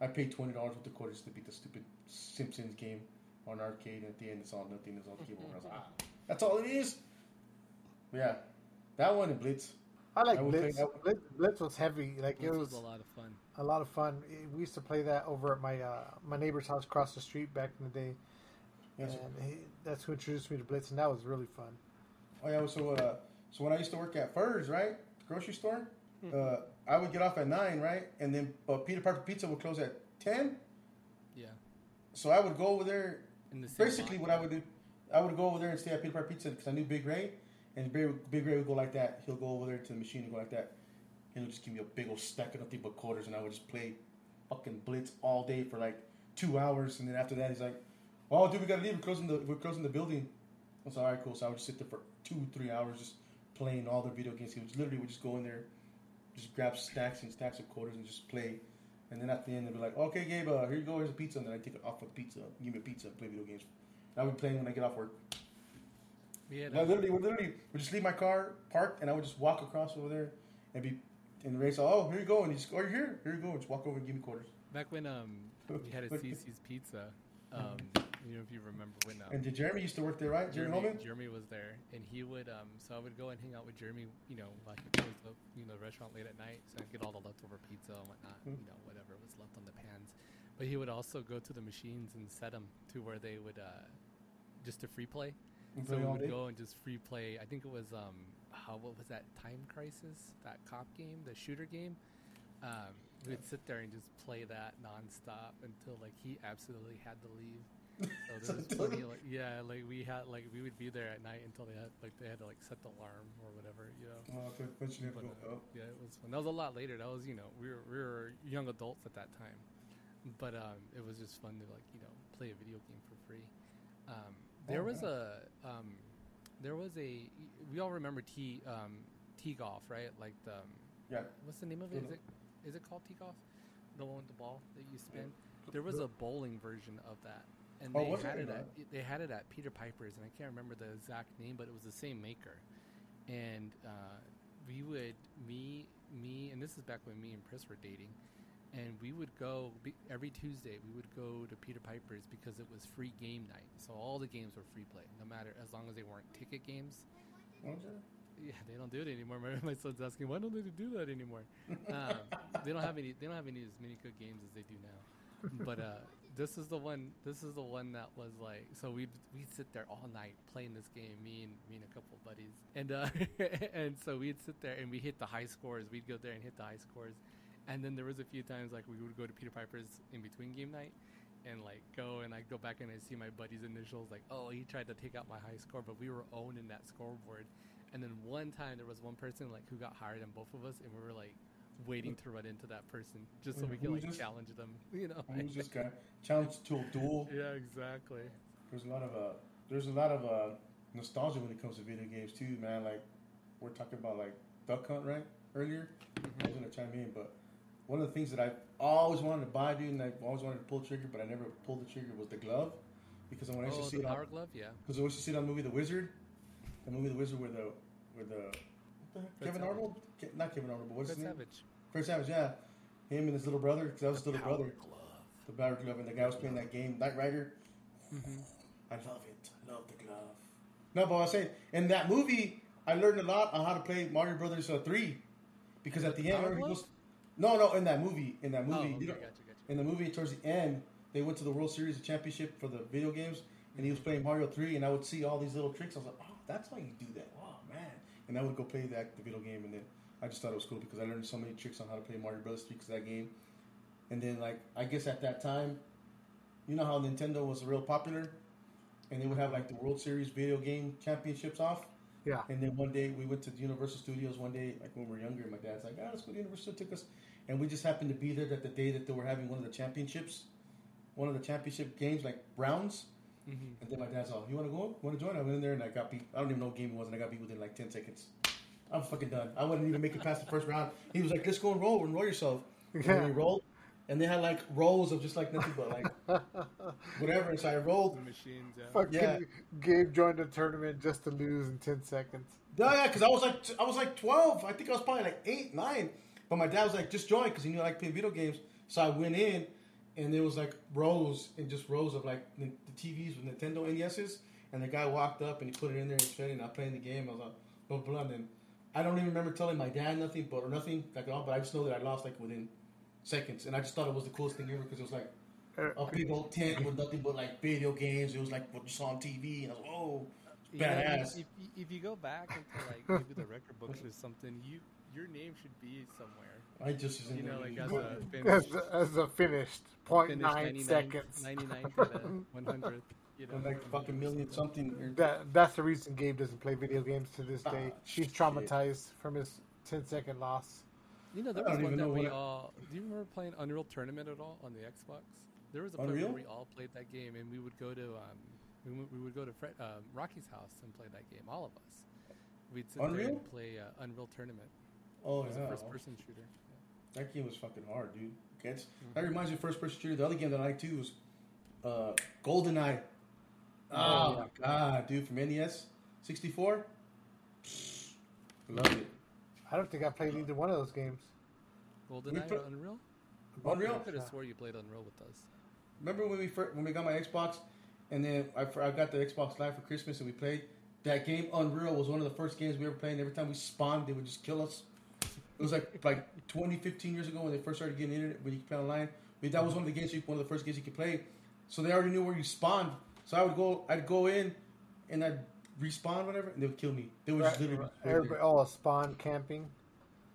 I paid twenty dollars with the quarters to beat the stupid Simpsons game on arcade. And at the end, it's all nothing. It's all keyboard. I was like, ah, that's all it is. But yeah, that one and Blitz. I like I Blitz. play that- Blitz. Blitz was heavy. Like This it was was a lot of fun. a lot of fun. We used to play that over at my uh, my neighbor's house across the street back in the day, Yes. and he, that's who introduced me to Blitz, and that was really fun. Oh yeah. So uh, so when I used to work at Furr's, right, the grocery store, uh, I would get off at nine, right, and then uh, Peter Parker Pizza would close at ten. Yeah. So I would go over there. In the same Basically, lot. what I would do, I would go over there and stay at Peter Piper Pizza because I knew Big Ray, and Big, Big Ray would go like that. He'll go over there to the machine and go like that, and he'll just give me a big old stack of nothing but quarters, and I would just play fucking Blitz all day for like two hours, and then after that, he's like, "Oh, dude, we gotta leave. We're closing the we're closing the building." I was like, "All right, cool." So I would just sit there for two, three hours just playing all the video games. He would literally would just go in there, just grab stacks and stacks of quarters and just play. And then at the end, they'd be like, "Okay, Gabe, uh, here you go. Here's a pizza." And then I take it off with the pizza, give me a pizza, play video games. I would be playing when I get off work. Yeah, And I uh, literally, would literally would just leave my car parked, and I would just walk across over there and be. And the race, oh, here you go, and you just, oh, you're here, here you go, and just walk over and give me quarters. back when um we had a Cicis Pizza, um You know if you remember when. Um, And did Jeremy used to work there, right? Jeremy, Jeremy, Holman? Jeremy was there, and he would. Um, so I would go and hang out with Jeremy. You know, like he closed up, you know, the restaurant late at night, so I'd get all the leftover pizza and whatnot. Mhm. You know, whatever was left on the pans. But he would also go to the machines and set them to where they would uh, just to free play. And So we would day? go and just free play. I think it was um, how what was that Time Crisis? That cop game, the shooter game. Um, we'd sit there and just play that nonstop until like he absolutely had to leave. So there was plenty, like yeah, like we had like we would be there at night until they had like they had to like set the alarm or whatever, you know. Oh, okay, eventually have to But, uh, yeah, it was fun. That was a lot later. That was you know we were we were young adults at that time, but um, it was just fun to like you know play a video game for free. Um, there Oh, was yeah. a um, there was a we all remember T um, T golf right like the um, Yeah. what's the name of it? Is it is it called T golf? The one with the ball that you spin. There was a bowling version of that, and Oh, they was had it? it at they had it at Peter Piper's, and I can't remember the exact name, but it was the same maker. And uh, we would me me and this is back when me and Chris were dating, and we would go every Tuesday. We would go to Peter Piper's because it was free game night, so all the games were free play, no matter as long as they weren't ticket games. Okay. Yeah, they don't do it anymore. My, my son's asking, why don't they do that anymore? Um, they don't have any. They don't have any as many good games as they do now. But uh, this is the one. This is the one that was like. So we we would sit there all night playing this game. Me and me and a couple of buddies, and uh, and so we'd sit there and we hit the high scores. We'd go there and hit the high scores, and then there was a few times like we would go to Peter Piper's in between game night. And like go and I go back and I see my buddy's initials like oh he tried to take out my high score but we were owning that scoreboard and then one time there was one person like who got higher than both of us, and we were like waiting to run into that person just so we can like this? challenge them. You know? Who's this guy? Challenge to a duel. yeah, exactly. There's a lot of uh, there's a lot of uh, nostalgia when it comes to video games too, man. Like we're talking about like Duck Hunt, right? Earlier, I was gonna chime in, but one of the things that I always wanted to buy, dude, and I always wanted to pull the trigger, but I never pulled the trigger, was the glove, because I Oh, to see the it on, power glove, yeah. because I used to see it on the movie The Wizard, the movie The Wizard where the where the, what the heck? Fred Kevin. Arnold, Ke- not Kevin Arnold, but what's Fred his name? Savage. Fred Savage, yeah, him and his little brother, because that was his little Power brother, glove. the Power Glove, and the guy was playing that game, Knight Rider. Mm-hmm. I love it. I love the glove. No, but I was saying, in that movie, I learned a lot on how to play Mario Brothers uh, 3. Because at the end, remember he goes. No, no, in that movie. In that Oh, movie. okay, you know, gotcha, gotcha. in the movie, towards the end, they went to the World Series Championship for the video games, and he was playing Mario 3, and I would see all these little tricks. I was like, oh, that's how you do that. And I would go play that the video game, and then I just thought it was cool because I learned so many tricks on how to play Mario Brothers 3 because of that game. And then, like, I guess at that time, you know how Nintendo was real popular? And they would have, like, the World Series video game championships off. Yeah. And then one day we went to the Universal Studios one day, like when we were younger. My dad's like, "Ah, let's go to Universal." Took us, and we just happened to be there that the day that they were having one of the championships, one of the championship games, like rounds. Mm-hmm. And then my dad's all, "You want to go? Want to join?" I went in there and I got beat. I don't even know what game it was, and I got beat within like ten seconds. I'm fucking done. I wouldn't even make it past the first round. He was like, "Let's go and roll, and roll yourself." And Yeah. we rolled, and they had like rolls of just like nothing but like whatever. And so I rolled. The machines, yeah. Fucking Yeah. Gabe joined the tournament just to lose in ten seconds. No, yeah, because I was like, I was like twelve. I think I was probably like eight, nine. But my dad was like, just join because he knew I like playing video games. So I went in, and there was like rows and just rows of like the, the TVs with Nintendo NESs. And the guy walked up and he put it in there and said, it. And I playing the game. I was like, no blah. And I don't even remember telling my dad nothing, but or nothing like at all. But I just know that I lost like within seconds, and I just thought it was the coolest thing ever because it was like Uh, a big old tent with nothing but like video games. It was like what you saw on TV, and I was like, oh, badass. if, if, if you go back into like maybe the record books or something, you your name should be somewhere. I just You know, like as What- a as, finished, as a finished point finished nine 99 seconds. 99 to the 100. You know, like fucking million something. That that's the reason Gabe doesn't play video games to this Ah, day. He's shit. traumatized from his 10 second loss. You know, there was don't one that we I- all. Do you remember playing Unreal Tournament at all on the Xbox? There was a point where we all played that game, and we would go to um, we, would- we would go to Fred, um, Rocky's house and play that game. All of us. We'd sit there Unreal? and play uh, Unreal Tournament. Oh It was yeah, a first-person shooter. Yeah. that game was fucking hard, dude. Gets Mm-hmm. that reminds me of first person shooter. The other game that I liked too was uh, GoldenEye. Oh Oh, my god, dude, from NES, sixty four. Loved it. I don't think I played either one of those games. GoldenEye put- or Unreal? Unreal. I could have swore you played Unreal with us. Remember when we first, when we got my Xbox, And then I, I got the Xbox Live for Christmas, and we played. That game, Unreal, was one of the first games we ever played. And every time we spawned, they would just kill us. It was like like 20, 15 years ago when they first started getting internet, when you could play online. But that was one of the games, you, one of the first games you could play. So they already knew where you spawned. So I would go, I'd go in, and I'd respawn, whatever, and they would kill me. They would just Right, literally. right. right Everybody, oh, spawn camping.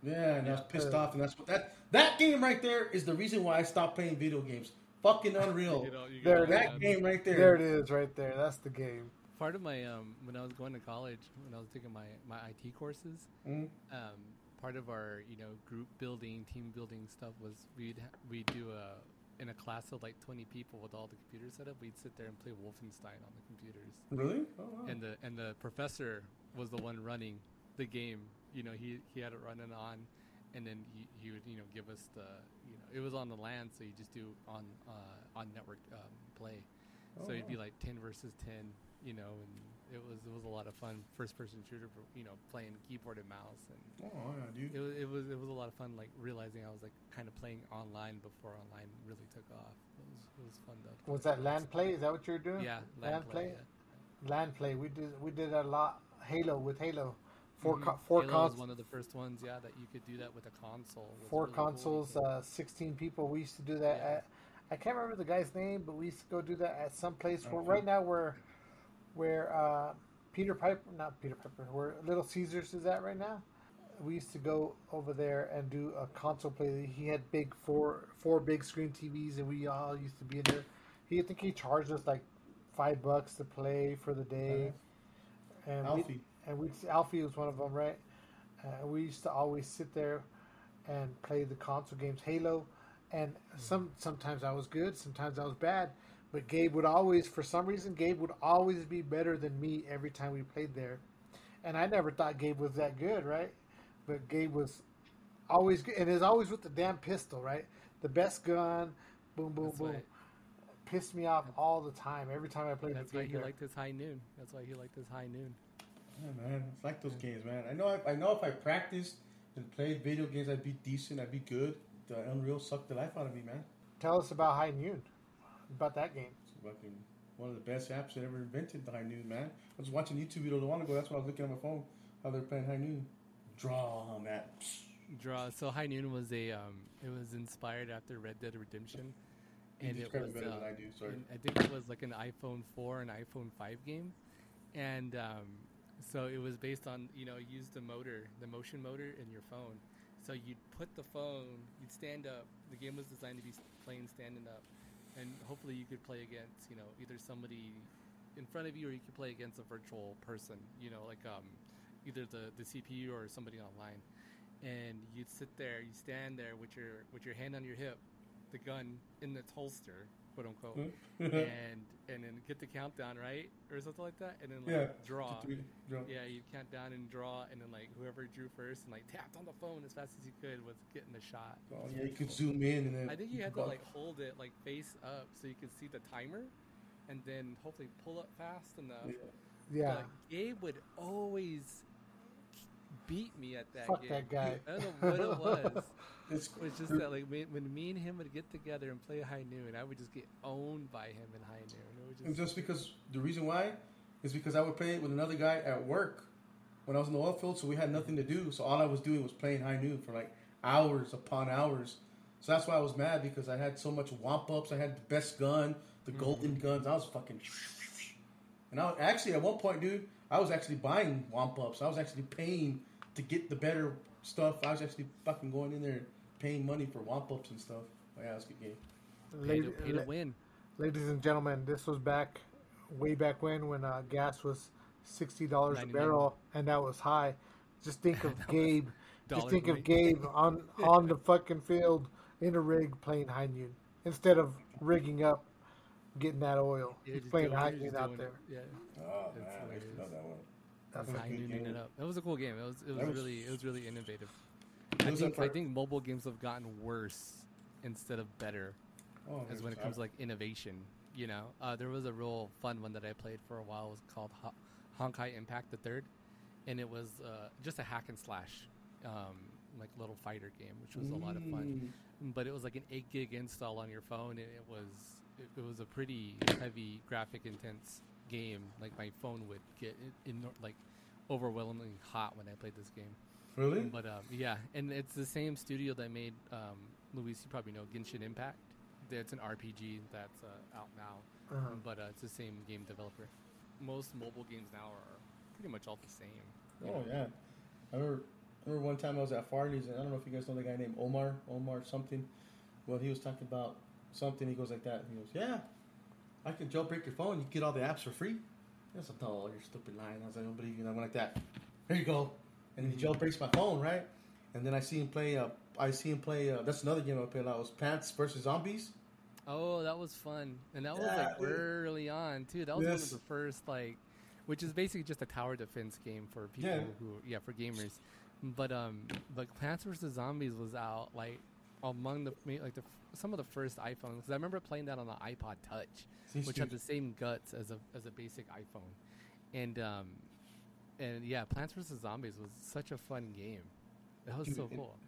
yeah, and I was pissed Uh, off, and that's what that that game right there is the reason why I stopped playing video games. Fucking Unreal. You know, you There it that game right there. There it is, right there. That's the game. Part of my um, when I was going to college, when I was taking my my IT courses, Mhm. um, part of our you know group building, team building stuff was we'd ha- we'd do a in a class of like 20 people with all the computers set up. We'd sit there and play Wolfenstein on the computers, Really? Oh, wow. and the and the professor was the one running the game. You know, he he had it running on, and then he, he would you know give us the you know it was on the LAN, so you just do on uh, on network um, play. Oh, so it'd be like ten versus ten, you know, and it was it was a lot of fun. First person shooter, you know, playing keyboard and mouse, and Oh, yeah, dude. it was, it was it was a lot of fun. Like realizing I was like kind of playing online before online really took off. It was it was fun though. Was that land play? Is that what you were doing? Yeah, land, LAN play. yeah. Land play. We did. We did a lot. Halo with Halo. 4 Mhm. co- four Halo cons- was one of the first ones, yeah, that you could do that with a console. Four really consoles, could- uh, sixteen people. We used to do that Yeah. at. I can't remember the guy's name, but we used to go do that at some place. Where right now we're, where uh, Peter Piper, not Peter Piper, where Little Caesars is at right now. We used to go over there and do a console play. He had big four four big screen TVs, and we all used to be in there. He I think he charged us like five bucks to play for the day. And we, Alfie. and we Alfie was one of them, right? Uh, we used to always sit there and play the console games, Halo, and some sometimes I was good, sometimes I was bad, but Gabe would always, for some reason, Gabe would always be better than me every time we played there, and I never thought Gabe was that good, right? But Gabe was always good, and it's always with the damn pistol, right? The best gun, boom, boom, That's boom. why- Pissed me off all the time. Every time I played That's why he there. liked his high noon. That's why he liked his high noon. Yeah, man. It's like those games, man. I know. I, I know if I practiced and played video games, I'd be decent. I'd be good. The Unreal sucked the life out of me, man. Tell us about High Noon, about that game. It's fucking one of the best apps that ever invented the High Noon, man. I was watching YouTube videos a while ago. That's why I was looking at my phone. How they're playing High Noon. Draw on that. Draw. So High Noon was a um, it was inspired after Red Dead Redemption, You and it was better uh, than I do. Sorry. and I think it was like an iPhone 4 and iPhone 5 game, and um, so it was based on you know use the motor, the motion motor in your phone. So you'd put the phone, you'd stand up. The game was designed to be playing standing up, and hopefully you could play against you know either somebody in front of you or you could play against a virtual person. You know like um, either the the CPU or somebody online. And you'd sit there, you stand there with your with your hand on your hip, the gun in its holster, quote unquote, mm-hmm. and and then get the countdown right or something like that, and then like yeah. draw. Three, draw. Yeah, you count down and draw, and then like whoever drew first and like tapped on the phone as fast as you could was getting the shot. Oh, yeah, you could zoom in and then. I think you had to like hold it like face up so you could see the timer, and then hopefully pull up fast enough. Yeah. Yeah. Gabe would always beat me at that Fuck game. that guy. I don't know what it was. It's, was just that like when, when me and him would get together and play High Noon, I would just get owned by him in High Noon. It would And just, just because the reason why is because I would play it with another guy at work when I was in the oil field, so we had nothing to do. So all I was doing was playing high noon for like hours upon hours. So that's why I was mad because I had so much womp ups. I had the best gun, the mm-hmm. golden guns. I was fucking. And I was, actually at one point, dude, I was actually buying womp ups. I was actually paying to get the better stuff. I was actually fucking going in there paying money for womp ups and stuff. Oh, yeah, it was a good game. pay, to, pay to win. Ladies and gentlemen, this was back, way back when, when uh, gas was sixty dollars a barrel, and that was high. Just think of Gabe. Just Dollar think of. Gabe on on the fucking field in a rig playing high noon instead of rigging up, getting that oil. Yeah, He's playing doing- high you're noon out there. it. Yeah, Oh, That's man, I used to love that one. That's That was a High good Nooning game. it up. It was a cool game. It was it was, was- really it was really innovative. I think I think mobile games have gotten worse instead of better Oh, as when it comes to like innovation. You know, uh, there was a real fun one that I played for a while. It was called Ho- Honkai Impact the Third, and it was uh, just a hack and slash, um, like little fighter game, which was a lot of fun. Mm. But it was like an eight gig install on your phone, and it was it, it was a pretty heavy graphic intense game. Like my phone would get in, in like overwhelmingly hot when I played this game. Really? But um, yeah, and it's the same studio that made um, Luis. You probably know Genshin Impact. It's an RPG that's uh, out now, Uh-huh. but uh, it's the same game developer. Most mobile games now are pretty much all the same. Oh know? yeah. I remember, I remember one time I was at Farley's and I don't know if you guys know the guy named Omar, Omar something. Well, he was talking about something. He goes like that. And he goes, "Yeah, I can jailbreak your phone. You get all the apps for free." I said, "No, you're stupid lying." I was like, "Nobody," and I went like that. Here you go. And he jailbreaks my phone, right? And then I see him play. Uh, I see him play. Uh, that's another game I played a lot. Was Plants versus Zombies. Oh, that was fun, and that was like dude. early on too. That was one of the first like, which is basically just a tower defense game for people Yeah. who, yeah, for gamers. But um, like Plants vs Zombies was out like among the like the some of the first iPhones. 'Cause I remember playing that on the iPod Touch, which had the same guts as a as a basic iPhone, and um, and yeah, Plants vs Zombies was such a fun game. That was Dude, so it- cool.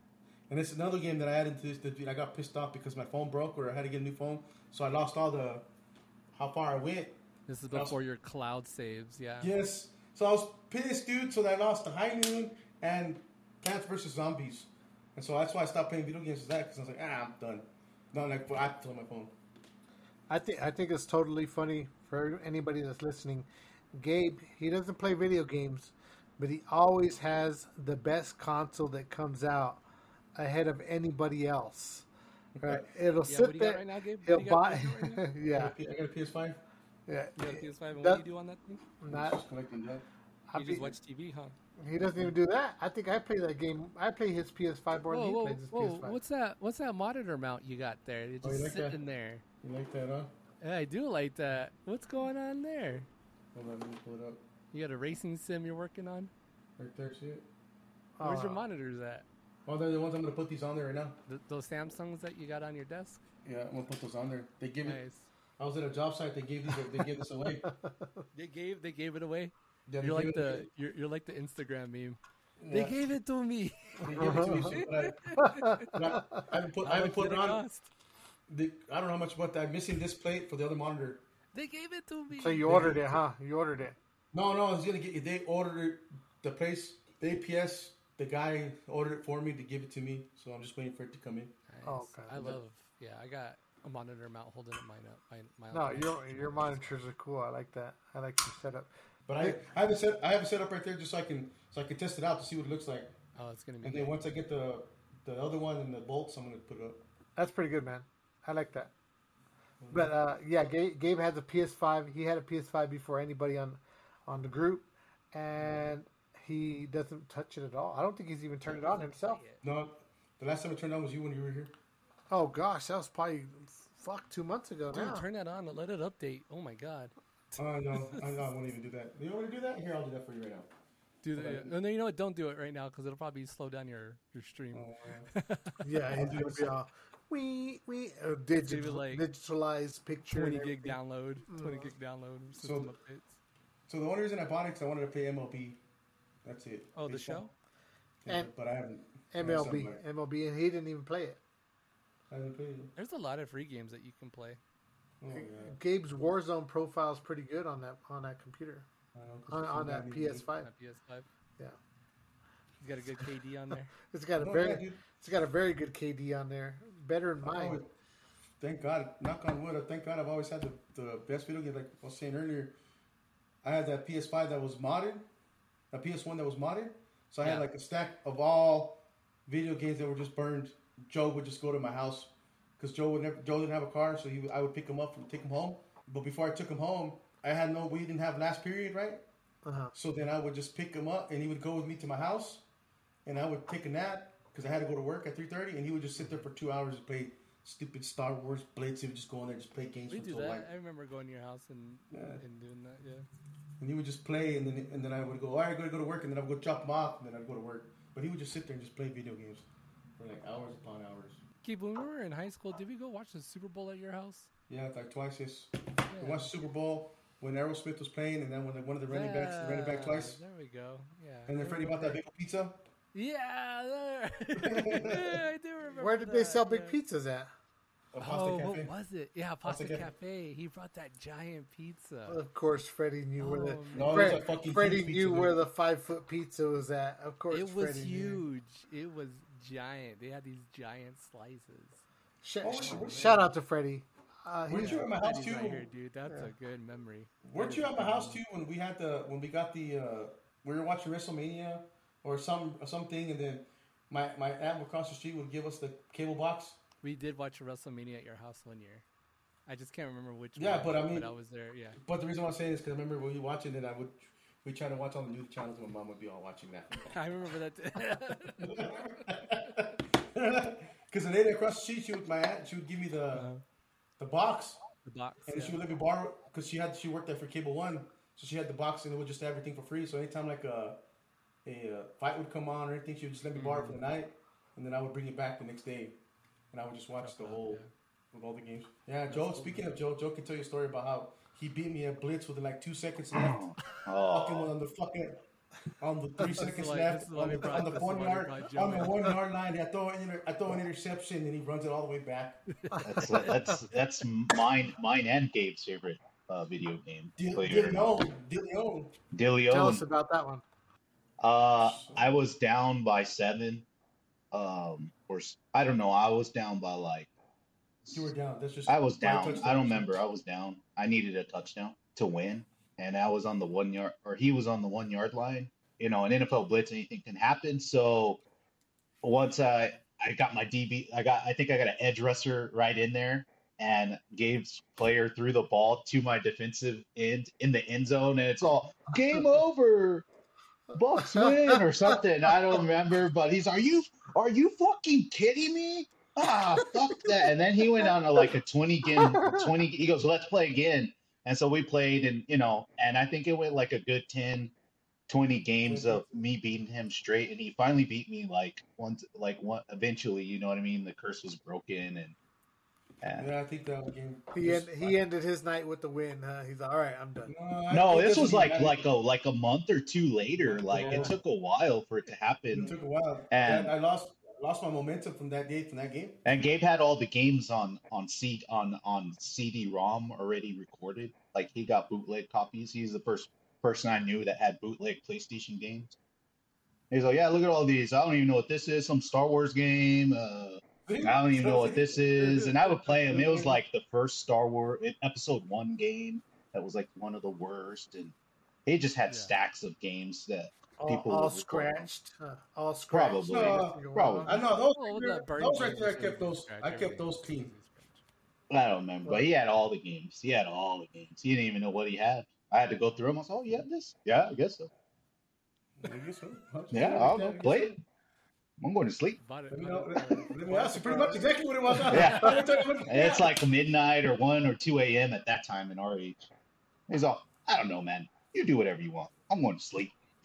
And it's another game that I added to this. That I got pissed off because my phone broke, or I had to get a new phone, so I lost all the how far I went. This is that was- before your cloud saves, yeah. Yes. So I was pissed, dude. So I lost the High Noon and Plants vs Zombies, and so that's why I stopped playing video games with that because I was like, ah, I'm done. Not like I have to my phone. I think I think it's totally funny for anybody that's listening. Gabe, he doesn't play video games, but he always has the best console that comes out ahead of anybody else. Right? It'll Yeah, sit what do you there. got right now, Gabe? He'll What do you got buy. right now? I yeah, got a P- I got a PS5. yeah. You got a PS5, and That- what do you do on that thing? Not, Just collecting that. I You be- just watch TV, huh? he doesn't even do that. I think I play that game. I play his PS5 more than Whoa, he whoa, plays his whoa! PS5. What's that? What's that monitor mount you got there? It's Oh, just you like that? sitting there. You like that, huh? Yeah, I do like that. What's going on there? Hold on, let me pull it up. You got a racing sim you're working on? Right there, see it? Where's your Uh, monitors at? Oh, they're the ones I'm gonna put these on there right now. Th- those Samsungs that you got on your desk? Yeah, I'm gonna put those on there. They give it. Nice. I was at a job site. They gave these. They gave this away. They gave they gave it away. Yeah, You're like the you're, you're like the Instagram meme. Yeah, They gave it to me. they gave it to me. So, but I, but I, I haven't put. I haven't put it it on. The, I don't know how much, but I'm missing this plate for the other monitor. They gave it to me. So you ordered it, huh? You ordered it. No, no, it's gonna get. You. They ordered it. The place, the APS, the guy ordered it for me to give it to me. So I'm just waiting for it to come in. Nice. Oh, okay. I love. Yeah, I got a monitor mount holding up mine up. Mine, mine No, up. your your monitors are cool. I like that. I like your setup. But I, I have a set. I have it set up right there just so I can, so I can test it out to see what it looks like. Oh, it's gonna be. And good. then once I get the, the other one and the bolts, I'm gonna put it up. That's pretty good, man. I like that. But uh, yeah, Gabe, Gabe has a PS5. He had a PS5 before anybody on on the group, and he doesn't touch it at all. I don't think he's even turned it on himself. No, the last time I turned on was you when you were here. Oh gosh, that was probably fuck two months ago Dude, now. turn that on and let it update. Oh my god. Oh no, I know I won't even do that. You want me to do that? Here, I'll do that for you right now. Do Okay. the, no, no, you know what? Don't do it right now because it'll probably slow down your your stream. Oh, Yeah, he's gonna be all we we uh, digital like digitalized picture. 20 gig download, 20 gig download, system updates. So the only reason I bought it because I wanted to play MLB. That's it. Oh, the Baseball. show? Yeah, And- but I haven't. MLB, somewhere. MLB, and he didn't even play it. I haven't played it. There's a lot of free games that you can play. Oh, yeah. Gabe's Warzone profile is pretty good on that on that computer I on, on that PS5. On PS5. Yeah. He's got a good KD on there. It's got a very yeah, it's got a very good KD on there, better than mine. Oh, thank God. Knock on wood. Thank God I've always had the, the best video game. Like I was saying earlier, I had that PS5 that was modded, a PS1 that was modded. So I Yeah. had like a stack of all video games that were just burned. Joe would just go to my house because Joe would never. Joe didn't have a car, so he I would pick him up and take him home. But before I took him home, I had no. We didn't have last period, right? Uh-huh. So then I would just pick him up, and he would go with me to my house, and I would take a nap because I had to go to work at three thirty, and he would just sit there for two hours and play stupid Star Wars Blades. He would just go in there and just play games We do that. like, I remember going to your house and Yeah. and doing that. Yeah. and he would just play, and then and then I would go, all right, gotta go to work, and then I would go chop him off, and then I'd go to work. But he would just sit there and just play video games for like hours upon hours. Keep when we were in high school, did we go watch the Super Bowl at your house? Yeah, like twice. Yes, Yeah. we watched Super Bowl when Aerosmith was playing, and then when the, one of the running backs ran it back twice. There we go. Yeah. And then Freddie bought that big pizza. Yeah, there. I do remember. Where did they sell big yeah. pizzas at? Oh, Cafe. what was it? Yeah, Pasta, Cafe. Cafe. He brought that giant pizza. Of course, Freddie knew where the Oh, No, Fred- it's a fucking Freddie knew pizza, where the five foot pizza was at. Of course, it was Freddie knew. huge. It was giant. They had these giant slices. Sh- Oh, sh- yeah. shout out to Freddie. Uh, Weren't you at my house too? right here, dude. That's Yeah. a good memory. Weren't you at my house too when we had the when we got the uh, we were watching WrestleMania or some or something, and then my my aunt across the street would give us the cable box. We did watch WrestleMania at your house one year. I just can't remember which. Yeah, one, but I mean- I was there. Yeah. But the reason why I'm saying is because I remember when we watching it, I would we try to watch all the news channels. and My mom would be all watching that. I remember that. Because the lady across the street, she would my aunt, she would give me the Uh-huh. the box, the box. and yeah. she would let me borrow because she had she worked there for Cable One, so she had the box and it would just have everything for free. So anytime like a a uh, fight would come on or anything, she would just let me borrow it for the night, and then I would bring it back the next day, and I would just watch the Check whole yeah. with all the games. Yeah, Joe. Speaking of Joe, Joe can tell you a story about how he beat me at Blitz with like two seconds left. Fucking Oh, on the fucking on the three seconds why- left this is why on the, brought- on the one yard on the one yard line. I throw an inter, I throw an interception and he runs it all the way back. that's that's that's mine, mine and Gabe's favorite uh, video game. Dil- believe it. Dillion, Dillion. Tell us about that one. Uh, I was down by seven. Um, or I don't know. I was down by like. You were down. That's just I was down. I don't remember. I was down. I needed a touchdown to win, and I was on the one yard, or he was on the one yard line. You know, an NFL blitz, anything can happen. So once I I got my DB, I got I think I got an edge rusher right in there, and Gabe's player threw the ball to my defensive end in the end zone, and it's all game over. Bucks win or something. I don't remember, but he's are you are you fucking kidding me? Ah, fuck that. And then he went on a, like a 20 game 20 he goes, "Let's play again." And so we played and you know, and I think it went like a good 10 20 games of me beating him straight and he finally beat me like once like one eventually, you know what I mean? The curse was broken and and Yeah, I think that game. He end, he ended his night with the win. Huh? He's like, all right, I'm done. No, no, this was like like a like a month or two later. Like Yeah. it took a while for it to happen. It took a while, And- and I lost lost my momentum from that day from that game. And Gabe had all the games on on C on on CD-ROM already recorded. Like he got bootleg copies. He's the first person I knew that had bootleg PlayStation games. He's like, yeah, look at all these. I don't even know what this is. Some Star Wars game. Uh, I don't even know what this is. And I would play him. It was like the first Star Wars Episode One game that was like one of the worst. And he just had Yeah. stacks of games that All, People all would record scratched. Huh? All scratched. Probably. No, probably. I know those. Well, with right that burn there, those right there. I kept those. I kept those It's clean. easy to scratch. I don't remember, but he had all the games. He had all the games. He didn't even know what he had. I had to go through them. I was, oh, you have this? Yeah, I guess so. I guess so. Yeah, I'll go play it. I'm going to sleep. Bought it. Let me know. it Let me ask you pretty much exactly what it was. Yeah. Let me tell you what- And it's like midnight or 1 or 2 a.m. at that time in our age. He's all, I don't know, man. You do whatever you want. I'm going to sleep.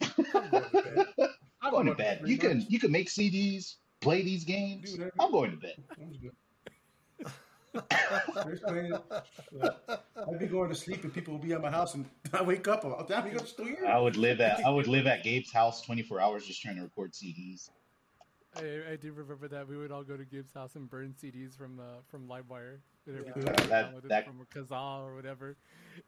I'm going to bed. You can you can make CDs, play these games. Do. I'm going to bed. I'm good. There's plenty- I'd be going to sleep and people will be at my house and I wake up. I'm damn, you still here? I would live at I would live at Gabe's house 24 hours just trying to record CDs. I, I do remember that we would all go to Gibbs' house and burn CDs from uh, from LimeWire and everything. Yeah, that- with that- from Kazaa or whatever,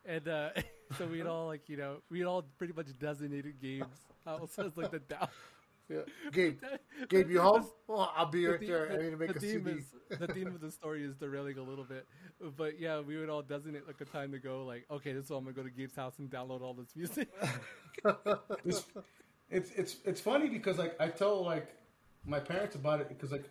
and uh, so we'd all like you know we'd all pretty much designated Gabe's house as like the down. Yeah. Gabe, Gabe, you home? Well, I'll be right the, there. I need to make the a theme CD. is the theme of the story is derailing a little bit, but yeah, we would all designate like a time to go. Like, okay, this is when I'm gonna go to Gabe's house and download all this music. It's, it's it's it's funny because like I tell like my parents about it because like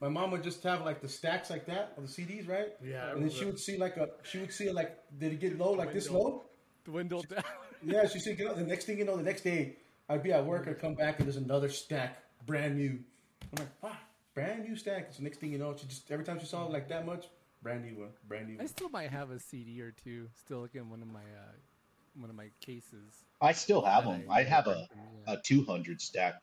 my mom would just have like the stacks like that of the CDs, right? Yeah, And then she would see like a she would see like did it get low like this low? Dwindled down. Yeah, she said, you know, the next thing you know, the next day, I'd be at work, I'd come back, and there's another stack, brand new. I'm like, wow, brand new stack. So next thing you know, she just, every time she saw it like that much, brand new one, brand new I still might have a CD or two still like in one of my uh, one of my cases. I still have them. I have a, a 200 stack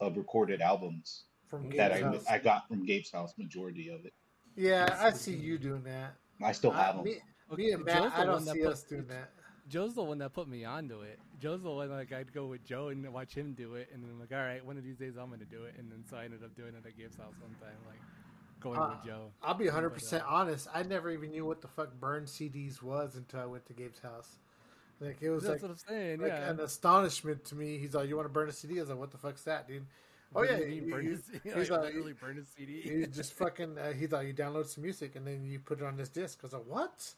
of recorded albums From that I, house. I got from Gabe's house, majority of it. Yeah, I see you doing that. I still have them. me, me Okay, and Joe's Matt, the I don't one that see put- us doing that. Joe's the one that put me onto it. Joe's the one like I'd go with Joe and watch him do it, and then I'm like, all right, one of these days I'm gonna do it, and then so I ended up doing it at Gabe's house one time. Like, going Uh, with Joe. I'll be 100 percent uh, honest. I never even knew what the fuck burn CDs was until I went to Gabe's house. Like it was That's like, what I'm saying. like yeah. an astonishment to me. He's like, "You want to burn a CD?" I was like, "What the fuck's that, dude?" Oh What yeah, you you- burn you- his- he's like, like, literally burn his CD. he just fucking. Uh, he thought you download some music and then you put it on this disc. I was like, "What?"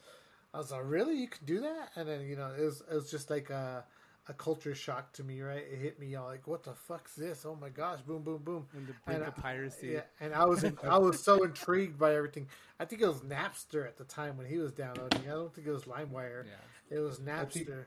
I was like, "Really? You can do that?" And then you know, it was it was just like a a culture shock to me, right? It hit me all like, "What the fuck's this? Oh my gosh!" Boom, boom, boom. And the brink And of I- piracy. Yeah, and I was I was so intrigued by everything. I think it was Napster at the time when he was downloading. I don't think it was LimeWire. Yeah. It was Napster,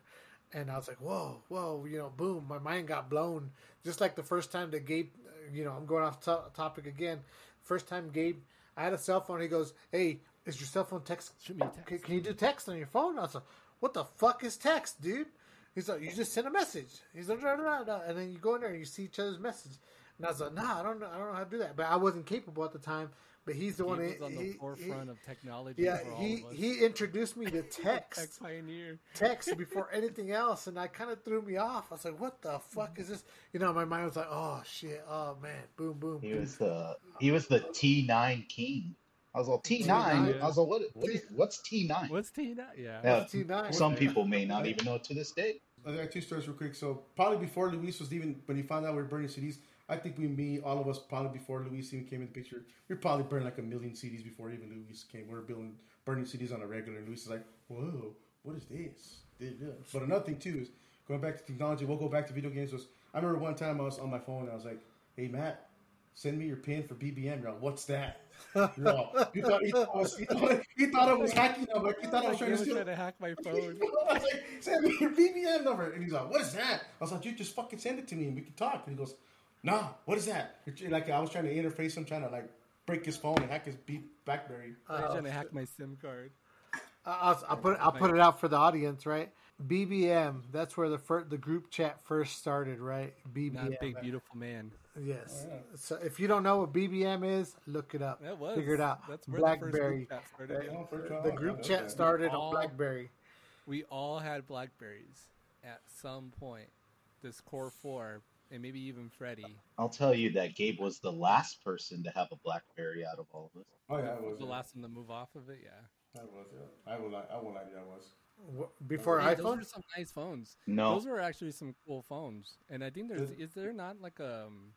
and I was like, "Whoa, whoa!" You know, boom! My mind got blown. Just like the first time that Gabe, uh, you know, I'm going off to- topic again. First time Gabe, I had a cell phone. He goes, "Hey, is your cell phone text? Shoot me text. Can, can you do text on your phone?" I was like, "What the fuck is text, dude?" He's like, "You just send a message." He's like, "Da, da, da, da," and then you go in there and you see each other's message. And I was like, "Nah, I don't know. I don't know how to do that." But I wasn't capable at the time. But he's the He one. was that- on the he- forefront he- of technology. yeah, for all he of us. he introduced me to Tech text pioneer. text before anything else, and I kind of threw me off. I was like, "What the fuck is this?" You know, my mind was like, "Oh shit! Oh man! Boom, boom." He boom. was the he was the T nine king. I was like T nine. Yeah. I was like, what, what is, what's T nine? What's Tina? Yeah. Yeah, T9. some people may not even know to this day. I got two stories real quick. So probably before Luis was even when he found out we were burning CDs, I think we, me, all of us, probably before Luis even came in the picture, we probably burned like a million CDs before even Luis came. We are building burning CDs on a regular. And Luis is like, "Whoa, what is this?" But another thing too is going back to technology. We'll go back to video games. Was I remember one time I was on my phone and I was like, "Hey Matt, send me your pin for BBM." You're like, "What's that?" You're all, you thought, he, thought I was, he, thought, he thought I was hacking. I'm like, he thought I was trying to trying to hack my phone. I was like, send me your BBM number. And he's like, what is that? I was like, dude, just fucking send it to me and we can talk. And he goes, nah, what is that? Like, I was trying to interface him, trying to like break his phone and hack his beat Blackberry. Uh, He's Oh, trying to hack my SIM card. I'll, I'll put it, I'll put it out for the audience, right? BBM. That's where the fir- the group chat first started, right? BBM. Not big beautiful man. Yes. So if you don't know what BBM is, look it up. That was Figure it out. That's where the BlackBerry. group chat started. Yeah. First try. The group chat started All- on BlackBerry. We all had Blackberries at some point. This core four, and maybe even Freddie. I'll tell you that Gabe was the last person to have a BlackBerry out of all of us. Oh, yeah, I was. The yeah. last one to move off of it. Yeah. I was, yeah. I will lie. I won't lie I was. Wh- Before Yeah, those iPhone, were some nice phones. No, Those were actually some cool phones. And I think there's Did- is there not like a um,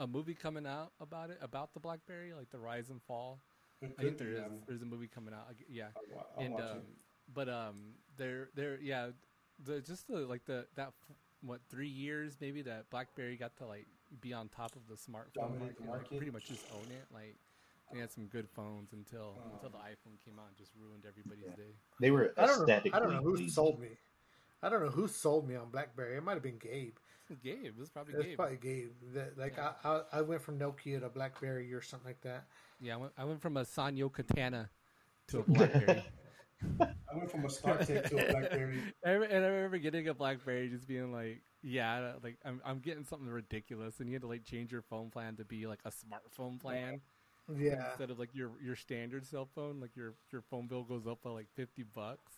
a movie coming out about it about the BlackBerry, like the rise and fall. I think could there be, is. um, There's a movie coming out. Yeah. I'll, I'll and watch um, it. but um, they're they're yeah, the just the like the that f- what three years maybe that BlackBerry got to like be on top of the smartphone Dominate market, the like, pretty much just own it. Like they had some good phones until Oh. until the iPhone came out and just ruined everybody's Yeah. day. they were I don't know. I don't know who pleasing. sold me. I don't know who sold me on BlackBerry. It might have been Gabe. Gabe, it was probably It's Gabe. probably Gabe. That, like Yeah. I, I, I went from Nokia to BlackBerry or something like that. Yeah, I went, I went from a Sanyo Katana to a BlackBerry. I went from a StarTech to a BlackBerry. And I remember getting a BlackBerry, just being like, "Yeah, like I'm, I'm getting something ridiculous," and you had to like change your phone plan to be like a smartphone plan Yeah. instead of like your your standard cell phone. Like your your phone bill goes up by like fifty bucks,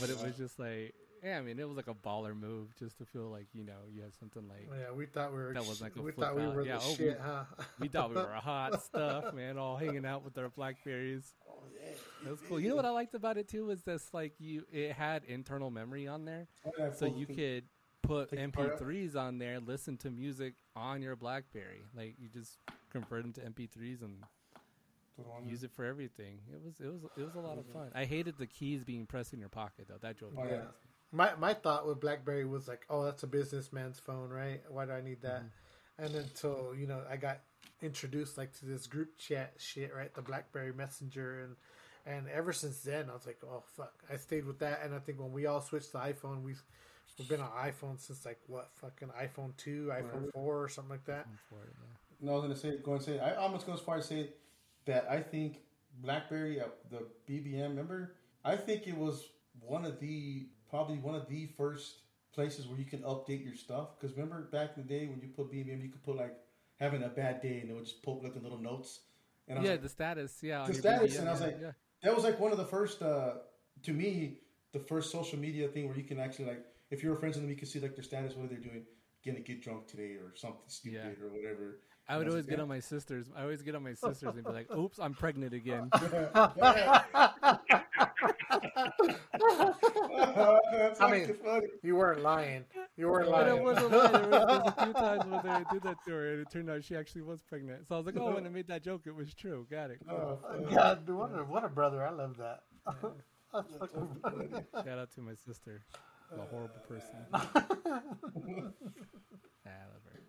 but it was just like, yeah, I mean, it was like a baller move just to feel like you know you had something like Yeah, we thought we were. That was like a we thought we out. were Yeah, the oh, shit, we- huh? we thought we were hot stuff, man, all hanging out with our Blackberries. Oh, yeah. That was cool. You know what I liked about it too was this like you it had internal memory on there. Oh, yeah, so you could put Take the part out. MP3s on there, listen to music on your BlackBerry. Like you just convert them to MP3s and use it for everything. It was it was it was a lot of fun. I hated the keys being pressed in your pocket though. That drove me Oh, yeah. Crazy. My my thought with BlackBerry was like, oh, that's a businessman's phone, right? Why do I need that? Mm-hmm. And until you know, I got introduced like to this group chat shit, right? The BlackBerry Messenger, and and ever since then, I was like, oh fuck, I stayed with that. And I think when we all switched to iPhone, we've we've been on iPhone since like what fucking iPhone two, iPhone Right. four, or something like that. I'm for it, yeah. No, I was gonna say, go and say. I almost go as far as say that I think BlackBerry, uh, the BBM. Remember, I think it was one of the probably one of the first places where you can update your stuff. Because remember back in the day when you put BBM, you could put like having a bad day, and it would just put like the little notes. And I Yeah, like, the status, yeah. the status, BBM, and I was yeah, like, yeah. that was like one of the first uh to me the first social media thing where you can actually like if you're friends with them you can see like their status what are they doing gonna get drunk today or something stupid or whatever. I would That's always get okay. on my sisters. I always get on my sisters and be like, "Oops, I'm pregnant again." That's I mean- funny. you weren't lying. You weren't But it lying. wasn't lying. There was, there was a few times when they did that to her, and it turned out she actually was pregnant. So I was like, "Oh, when I made that joke, it was true. Got it." Oh, funny. God, what a, what a brother! I love that. That's fucking funny. Shout out to my sister, a horrible person. Yeah, I love her.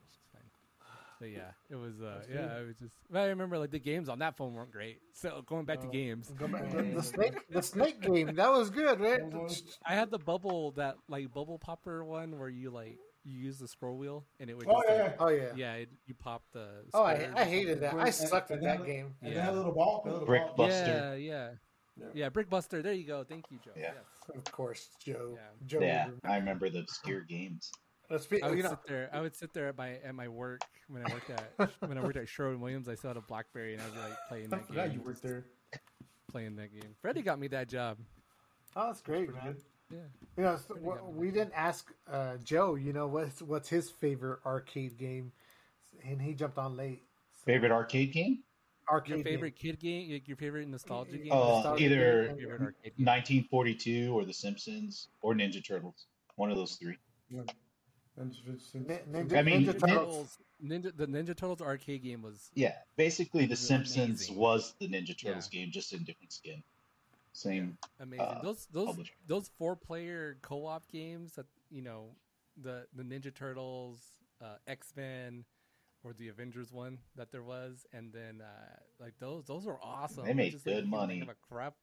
She's fine. But yeah, it was. Uh, yeah, I was just. I remember like the games on that phone weren't great. So going back to games, the, the snake, the snake game. That was good, right? I had the bubble that like bubble popper one where you like you use the scroll wheel and it would. Oh yeah. like, Oh yeah. yeah, it, you pop the. Oh, I, I hated that. I sucked at that game. And Yeah. they had a little ball. a little Brick ball. Buster. Yeah, yeah, Yeah. yeah. Brick Buster. There you go. Thank you, Joe. Yeah. Yes. Of course, Joe. Yeah. Joe. Yeah, would I remember the obscure games. Let's be, I would you know, sit there. I would sit there at my at my work when I worked at when I worked at Sherwin Williams. I still had a BlackBerry and I was like playing that forgot game. you worked there. Playing that game. Freddie got me that job. oh, that's great, Pretty man. good. Yeah. You know, so, Pretty wha- good. we didn't ask uh, Joe. You know, what's what's his favorite arcade game, and he jumped on late. Favorite arcade game? Arcade Your game. favorite kid game? Your- Your favorite nostalgia game? Uh, nostalgia either game. Your favorite arcade game? 1942 or The Simpsons or Ninja Turtles. One of those three. Yeah. And it's- it's- Ni- it's- Ninja, I mean, Ninja Ninja Turtles. Turtles. Ninja, the Ninja Turtles arcade game was Yeah, basically The Simpsons amazing. was the Ninja Turtles game, just in different skin. Same. amazing. Uh, those those publisher. those four player co op games that you know the the Ninja Turtles, uh, X Men, or the Avengers one that there was, and then uh, like those those were awesome. They made just, good you can money. think of a crap.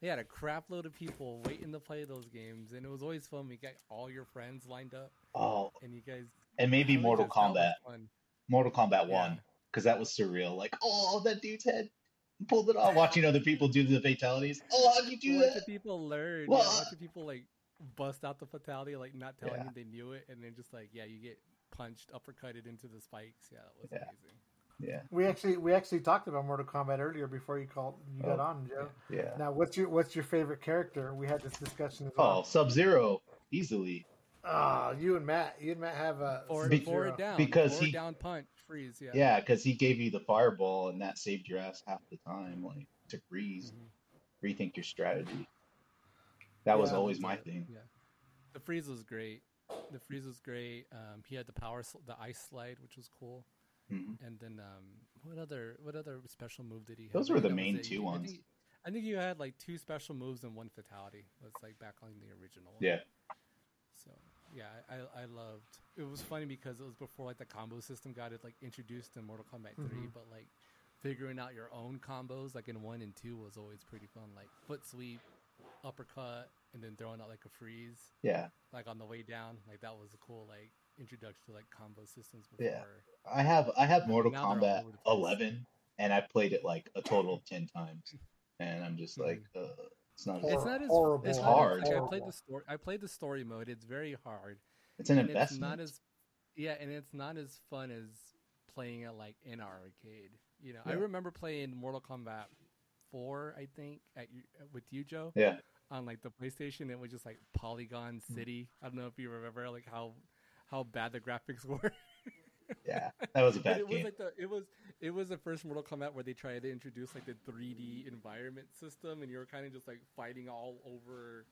They had a crap load of people waiting to play those games, and it was always fun. We got all your friends lined up, Oh, and you guys. and maybe Mortal that- that was Kombat. Mortal Kombat Yeah. 1, because that was surreal. Like, oh, that dude's head pulled it off. Watching other people do the fatalities. Oh, how'd you do watching that? people learn. What? Yeah, watching people like bust out the fatality, like not telling Yeah. you they knew it, and then just like yeah, you get punched, uppercutted into the spikes. Yeah, that was Yeah. amazing. Yeah, We actually we actually talked about Mortal Kombat earlier before you called you got Oh. on, Joe. yeah. Now, what's your what's your favorite character? We had this discussion as Oh, well. Sub Zero, easily. Ah, you and Matt, you and Matt have a Forward, Be- Sub-Zero. forward down, Because forward he- down punch, freeze. Yeah. Yeah, because he gave you the fireball, and that saved your ass half the time. Like to freeze, Mhm. rethink your strategy. That was always that's my it. thing. Yeah. The freeze was great. The freeze was great. Um, he had the power, sl- the ice slide, which was cool. hmm And then um, what other what other special move did he have? Those I were the main two ones. I think, I think you had like two special moves and one fatality. That's like back on the original. one. Yeah, So yeah, I, I loved. It was funny because it was before like the combo system got it like introduced in Mortal Kombat 3 Mhm. but like figuring out your own combos like in one and two was always pretty fun. Like foot sweep, uppercut, and then throwing out like a freeze yeah. like on the way down. Like that was a cool like introduction to like combo systems before. Yeah. I have I have Mortal Now Kombat over the place. 11, and I played it like a total of 10 times, and I'm just like, uh, it's not. Hor- It's not as horrible. It's It's not as- hard. like, I played the story. I played the story mode. It's very hard. It's an and investment. It's not as yeah, and it's not as fun as playing it like in our arcade. You know, I remember playing Mortal Kombat four, I think, at with you, Joe, yeah, on like the PlayStation. It was just like Polygon City. I don't know if you remember like how how bad the graphics were. Yeah. That was a But bad it was like the it was it was the first Mortal Kombat where they tried to introduce like the 3D environment system, and you were kind of just like fighting all over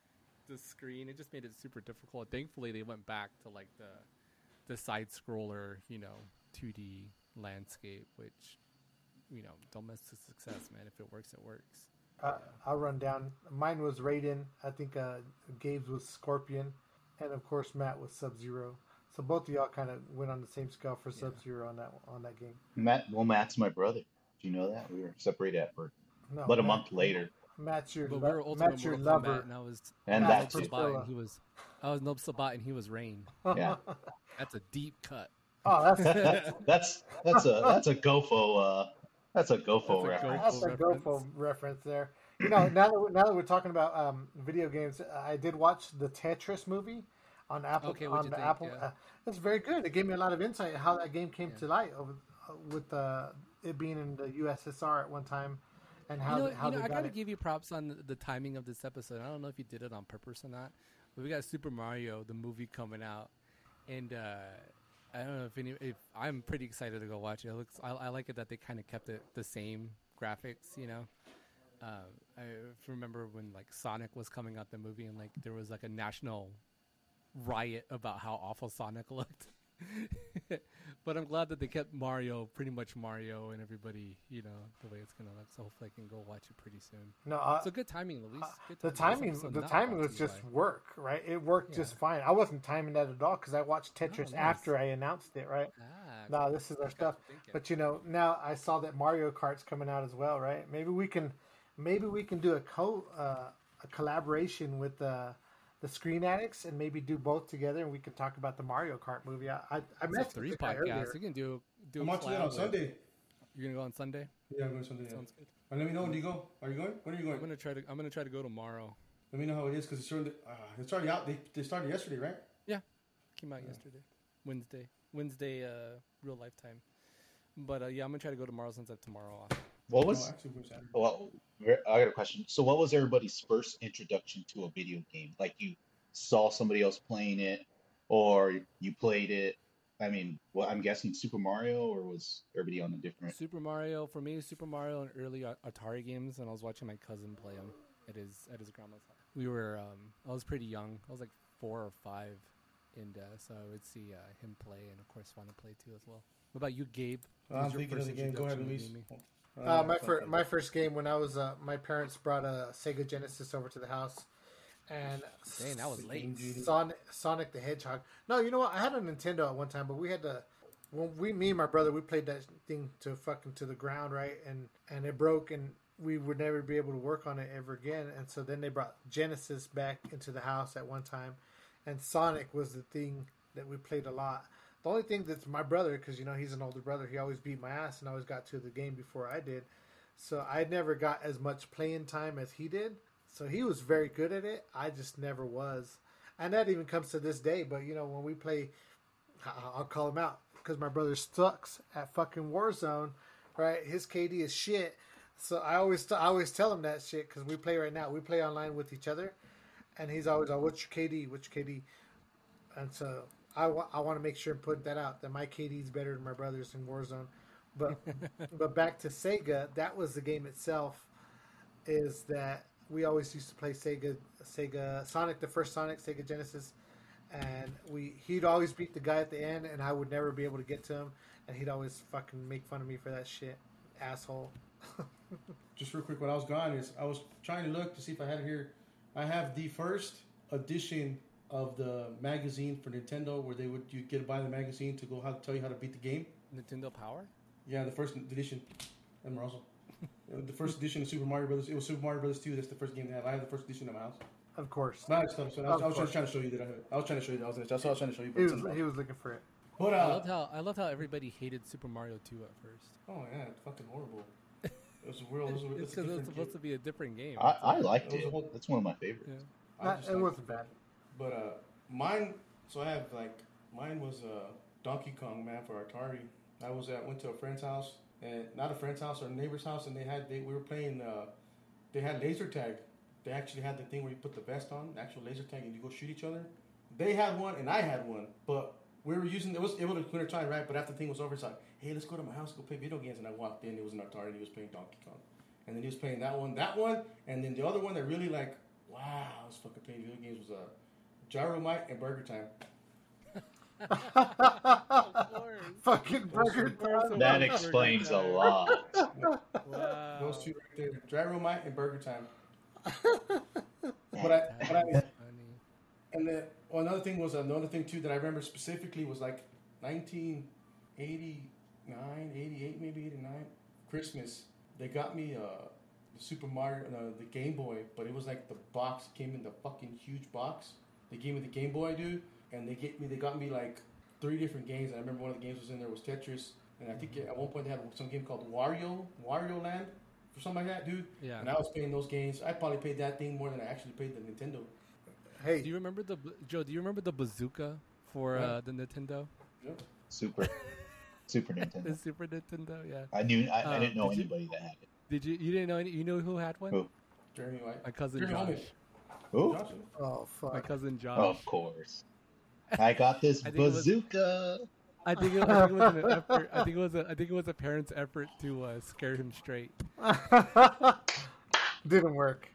the screen. It just made it super difficult. Thankfully, they went back to like the the side scroller, you know, 2D landscape, which you know, don't mess with success, man. If it works, it works. Uh, I'll run down. Mine was Raiden. I think uh, Gabe's was Scorpion, and of course Matt was Sub Zero. So both of y'all kind of went on the same scale for Sub Zero on that on that game. Matt, well, Matt's my brother. Do you know that? We were separated at birth, No, but a month later. Matt's your But lo- we were ultimate Matt's your Mortal Kombat, lover. and I was And I was that Sabat, and he was I was Noob Saibot, and he was Rain. Yeah. That's a deep cut. Oh, that's that's that's a that's a GoFo. Uh, that's a GoFo That's a reference. That's a reference. Reference there. You know, now that we're, now that we're talking about um, video games, I did watch the Tetris movie on Apple. Okay, on the think? Apple, Yeah. uh, it's very good. It gave me a lot of insight how that game came Yeah. to light over, uh, with uh, it being in the USSR at one time, and how you know, how you know I got gotta it. give you props on the, the timing of this episode. I don't know if you did it on purpose or not, but we got Super Mario the movie coming out, and uh, I don't know if any. If I'm pretty excited to go watch it. it looks. I, I like it that they kind of kept it the same graphics. You know, uh, I remember when like Sonic was coming out the movie and like there was like a national riot about how awful Sonic looked. but I'm glad that they kept Mario pretty much Mario and everybody, you know, the way it's gonna look. So hopefully I can go watch it pretty soon. No, uh, So good timing, Luis. Good the timing. This timing, the timing was just by- work, right? It worked just fine. I wasn't timing that at all because I watched Tetris nice. after I announced it, right? Ah, No, this is our stuff. But you know, now I saw that Mario Kart's coming out as well, right? Maybe we can, maybe we can do a co uh, a collaboration with uh, the Screen Addicts and maybe do both together, and we could talk about the Mario Kart movie. I I, I It's a three the guy podcasts. earlier. You can do do. I'm a watching it on Sunday. You're gonna go on Sunday. Yeah, I'm going Sunday. Yeah. Sounds good. And let me know when you go. Are you going? When are you going? I'm going? gonna try to. I'm gonna try to go tomorrow. Let me know how it is because it's already, uh, it's already out. They, they started yesterday, right? Yeah, came out yesterday, Wednesday. Wednesday, uh, real lifetime. But uh, yeah, I'm gonna try to go tomorrow since I have tomorrow off. What was? actually, we're Saturday. Well, ver- I got a question. So, what was everybody's first introduction to a video game? Like you saw somebody else playing it, or you played it. I mean, well, I'm guessing Super Mario, or was everybody on a different? Super Mario for me, Super Mario and early Atari games, and I was watching my cousin play them at his at his grandma's house. We were, um, I was pretty young. I was like four or five, and uh, so I would see uh, him play, and of course want to play too as well. What about you, Gabe? What I'm thinking of the game. Go ahead, introduction Luis. To? Uh, my first my first game when I was uh, my parents brought a Sega Genesis over to the house, and Dang, that was late. Sonic, Sonic the Hedgehog. No, you know what? I had a Nintendo at one time, but we had to. When we, me and my brother, we played that thing to fucking to the ground, right? And and it broke, and we would never be able to work on it ever again. And so then they brought Genesis back into the house at one time, and Sonic was the thing that we played a lot. The only thing that's my brother, because you know he's an older brother, he always beat my ass and always got to the game before I did. So I never got as much playing time as he did. So he was very good at it. I just never was, and that even comes to this day. But you know when we play, I'll call him out because my brother sucks at fucking Warzone. Right, his KD is shit. So I always I always tell him that shit because we play right now. We play online with each other, and he's always, "Oh, what's your KD? What's your KD?" And so I wa- I want to make sure and put that out that my KD is better than my brother's in Warzone. But but back to Sega, that was the game itself. Is that we always used to play Sega Sega Sonic, the first Sonic Sega Genesis, and we he'd always beat the guy at the end, and I would never be able to get to him, and he'd always fucking make fun of me for that shit, asshole. Just real quick, when I was gone, is I was trying to look to see if I had it here. I have the first edition of the magazine for Nintendo, where they would you get to buy the magazine to go how to tell you how to beat the game. Nintendo Power. Yeah, the first edition. And also, the first edition of Super Mario Brothers. It was Super Mario Brothers 2. That's the first game they have. I have the first edition in my house. Of course, Nice stuff. So I was, Of I was just trying to show you that I have it. I was trying to show you that I was in it. That's what I was trying to show you. But he was he was looking for it. But, I uh, loved how I loved how everybody hated Super Mario 2 at first. oh yeah, it's fucking horrible. It was a real. It was a, It's it's because it was supposed game. to be a different game. I, I liked It was it. whole- That's one of my favorites. Yeah. I just it like- wasn't bad. But uh, mine. So I have like mine was uh, Donkey Kong man for Atari. I was at went to a friend's house and not a friend's house or a neighbor's house, and they had they we were playing. Uh, they had laser tag. They actually had the thing where you put the vest on, actual laser tag, and you go shoot each other. They had one and I had one, but we were using it was able to winter time right. But after the thing was over, it's like, hey, let's go to my house, go play video games. And I walked in, it was an Atari, and he was playing Donkey Kong, and then he was playing that one, that one, and then the other one that really like, wow, I was fucking playing video games was uh, Gyromite and Burger Time. Fucking burger. Burger That Time. explains a lot. Wow. Those two right there, Gyromite and Burger Time. But I, but I, and then well, another thing was another thing too that I remember specifically was like 1989, 88, maybe 89, Christmas. They got me uh, the Super Mario, uh, the Game Boy, but it was like the box came in the fucking huge box. They gave me the Game Boy, dude, and they get me. They got me like three different games. I remember one of the games was in there was Tetris, and I think at one point they had some game called Wario, Wario Land, or something like that, dude. Yeah. And I was playing those games. I probably paid that thing more than I actually paid the Nintendo. Hey, Do you remember the Joe? Do you remember the bazooka for What? uh, the Nintendo, Yep. Super, Super the Nintendo. Super Nintendo? Yeah. I knew. I, I Uh, didn't know did you- anybody that had it. Did you? You didn't know any? You know who had one? Who? Jeremy White. My cousin Jeremy Josh. Holman. Who? Johnson. oh My cousin Josh. Of course. I got this I think it was- bazooka. I think it, I think it was an effort. I think it was a, I think it was a parent's effort to uh, scare him straight. Didn't work.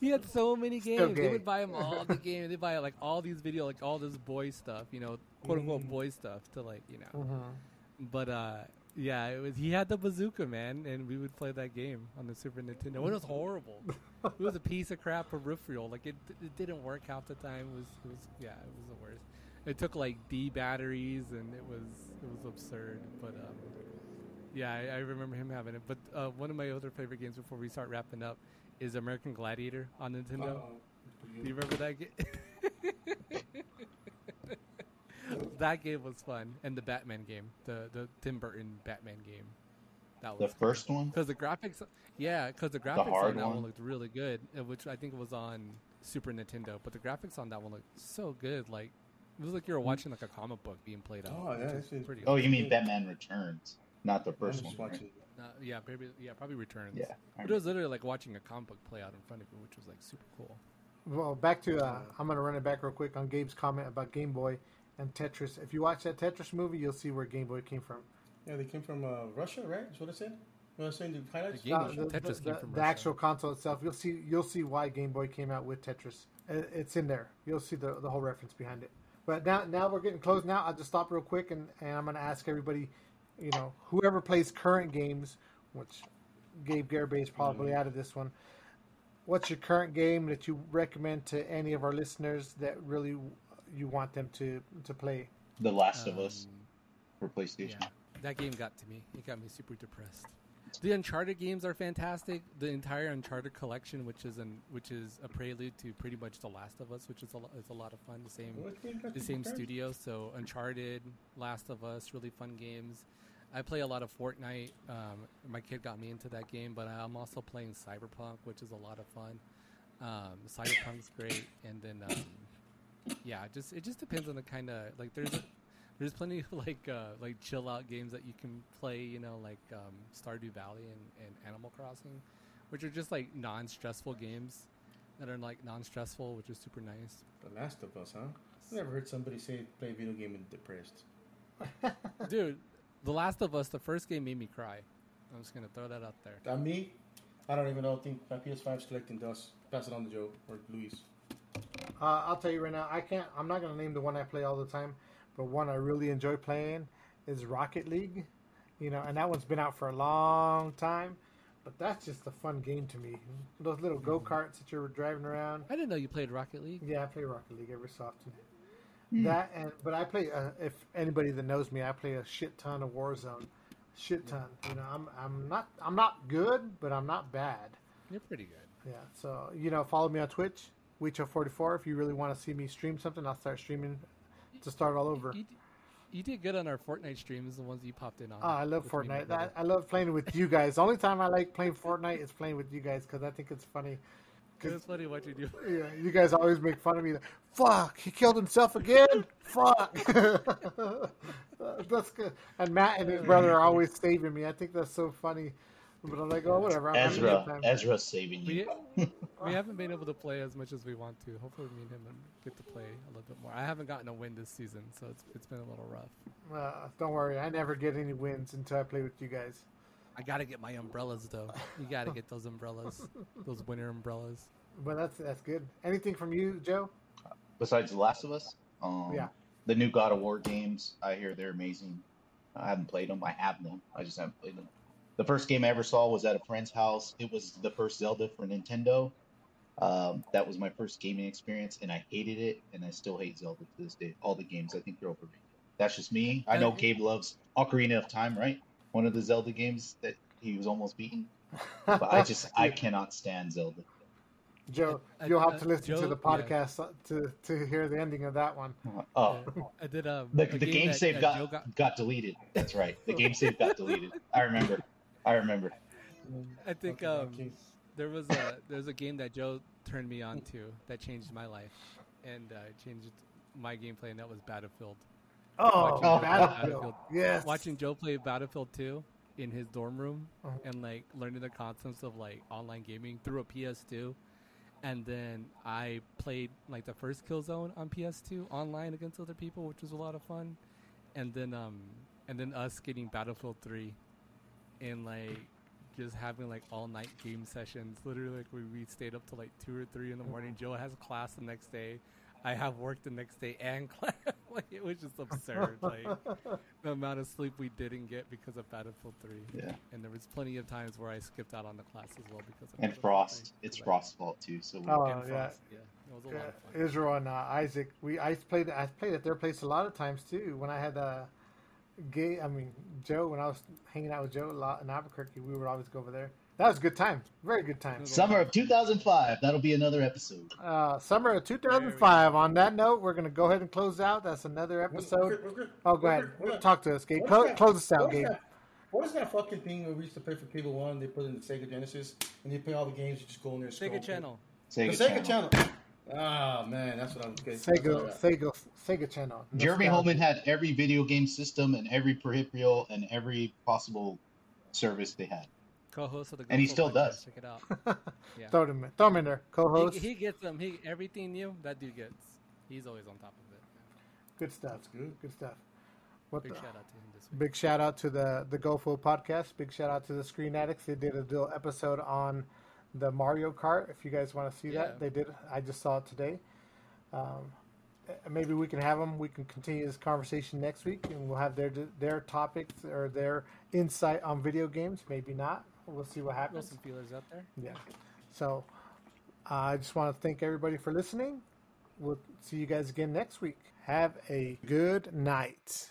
He had so many games. They would buy him all the games. They buy like all these video, like all this boy stuff, you know, quote unquote Mm. boy stuff to like, you know. Mhm. But uh, yeah, it was. He had the bazooka, man, and we would play that game on the Super Nintendo. It was horrible. It was a piece of crap peripheral. Like it, it didn't work half the time. It was, it was, yeah, it was the worst. It took like D batteries, and it was, it was absurd. But um, yeah, I, I remember him having it. But uh, one of my other favorite games before we start wrapping up is American Gladiator on Nintendo. Uh-oh. Do you remember that game? that game was fun, and the Batman game, the the Tim Burton Batman game. That The was first one? because the graphics, yeah, because the graphics hard on that one. one? looked really good, which I think was on Super Nintendo. But the graphics on that one looked so good, like it was like you were watching like a comic book being played out. Oh, yeah, which this is is- pretty. Oh, awesome. you mean Batman Returns, not the first one. right? Uh, yeah, maybe yeah, probably Returns. Yeah. But it was literally like watching a comic book play out in front of you, which was like super cool. Well, back to uh, I'm gonna run it back real quick on Gabe's comment about Game Boy and Tetris. If you watch that Tetris movie, you'll see where Game Boy came from. Yeah, they came from uh, Russia, right? That's what I said. What I was saying, the highlights. The game- Uh, English. the, Tetris the- came the- from the actual console itself. You'll see. You'll see why Game Boy came out with Tetris. It's in there. You'll see the, the whole reference behind it. But now, now we're getting close. Now I'll just stop real quick, and, and I'm going to ask everybody, you know, whoever plays current games, which Gabe Garibay is probably out of this one. What's your current game that you recommend to any of our listeners that really you want them to to play? The Last of Us Um, for PlayStation. Yeah, that game got to me. It got me super depressed. The Uncharted games are fantastic. The entire Uncharted collection, which is an which is a prelude to pretty much The Last of Us, which is a, is a lot of fun. The same What game got the same studio, so Uncharted, Last of Us, really fun games. I play a lot of Fortnite. Um, my kid got me into that game, but I'm also playing Cyberpunk, which is a lot of fun. Um, Cyberpunk's great, and then um, yeah, just it just depends on the kind of like there's there's plenty of like uh, like chill out games that you can play, you know, like um, Stardew Valley and, and Animal Crossing, which are just like non-stressful games that are like non-stressful, which is super nice. The Last of Us, huh? I never heard somebody say play a video game and depressed. Dude, The Last of Us, the first game made me cry. I'm just gonna throw that out there. Uh, me, I don't even know. I think my PS5's collecting dust. Pass it on to Joe or Luis. Uh, I'll tell you right now, I can't. I'm not gonna name the one I play all the time, but one I really enjoy playing is Rocket League. You know, and that one's been out for a long time, but that's just a fun game to me. Those little go karts that you're driving around. I didn't know you played Rocket League. Yeah, I play Rocket League every so often. That and but I play. Uh, if anybody that knows me, I play a shit ton of Warzone. Shit ton. You know, I'm I'm not I'm not good, but I'm not bad. You're pretty good. Yeah. So you know, follow me on Twitch, Weecho44. If you really want to see me stream something, I'll start streaming to start all over. You, you did good on our Fortnite streams, the ones you popped in on. Oh, I love with me and my Fortnite. I. I love playing with you guys. The only time I like playing Fortnite is playing with you guys because I think it's funny. It was funny what you do. Yeah, you guys always make fun of me. Fuck, he killed himself again. Fuck. that's good. And Matt and his brother are always saving me. I think that's so funny. But I'm like, oh, whatever. I'm having Ezra. Ezra's saving you. We, we haven't been able to play as much as we want to. Hopefully, me and him get to play a little bit more. I haven't gotten a win this season, so it's it's been a little rough. Uh, don't worry, I never get any wins until I play with you guys. I gotta get my umbrellas though. You gotta get those umbrellas, those winter umbrellas. But that's that's good. Anything from you, Joe? Besides The Last of Us, um, Yeah. the new God of War games, I hear they're amazing. I haven't played them. I have them. I just haven't played them. The first game I ever saw was at a friend's house. It was the first Zelda for Nintendo. Um, that was my first gaming experience, and I hated it, and I still hate Zelda to this day. All the games, I think they're overrated. That's just me. I know Uh, Gabe loves Ocarina of Time, right? One of the Zelda games that he was almost beaten. But I just, I cannot stand Zelda. Joe, you'll have uh, to listen to Joe- the yeah. podcast to to hear the ending of that one. Oh, Yeah. I did um, The, the game, that- save that got, Joe got deleted. That's right. The game save got deleted. I remember. I remember. I think Okay, um, okay. there was a there's a game that Joe turned me on to that changed my life and uh, changed my gameplay, and that was Battlefield. Oh, Watching Battlefield. Battlefield. Yes. Watching Joe play Battlefield 2 in his dorm room Uh-huh. and like learning the concepts of like online gaming through a PS2. And then I played like the first Killzone on PS2 online against other people, which was a lot of fun. and then um and then us getting Battlefield Three, and like just having like all night game sessions. Literally, like we, we stayed up till like two or three in the morning. Joe has class the next day. I have work the next day and class. like it was just absurd. like the amount of sleep we didn't get because of Battlefield Three. Yeah. And there was plenty of times where I skipped out on the class as well because of And Frost. 3. It's Like, Frost's fault too. So we, Oh, and yeah. Frost, yeah. It was a lot of fun. Yeah, Israel and uh, Isaac. We I played I played at their place a lot of times too. When I had uh, gay, I mean Joe. When I was hanging out with Joe a lot in Albuquerque, we would always go over there. That was a good time. Very good time. summer of 2005. That'll be another episode. Uh, summer of 2005. On that note, we're gonna go ahead and close out. That's another episode. Oh, go ahead. Talk to us, Gabe. What is Close, that- close us out, what is Gabe. that- What is that fucking thing where we used to play for Cable One? They put in the Sega Genesis and they play all the games. You just go in there. and scroll Sega through. Channel. The Sega, Sega Channel. Channel. Ah man, that's what I'm. Okay, that's what I Sega. Sega, Sega Channel. Jeremy Nostalgia. Holman had every video game system and every peripheral and every possible service they had. Co-host of the And he still podcast. does. Check it out. Yeah. throw him, in- throw him in there. Co-host. He, he gets them. He everything new that dude gets. He's always on top of it. good stuff. That's good. Good stuff. What Big the, shout out to him this week. Big shout out to the the GoFo podcast. Big shout out to the Screen Addicts. They did a little episode on the Mario Kart. If you guys want to see Yeah. that, they did. I just saw it today. Um, maybe we can have them. We can continue this conversation next week, and we'll have their their topics or their insight on video games. Maybe not. We'll see what happens. some feelers out there. Yeah. So uh, I just want to thank everybody for listening. We'll see you guys again next week. Have a good night.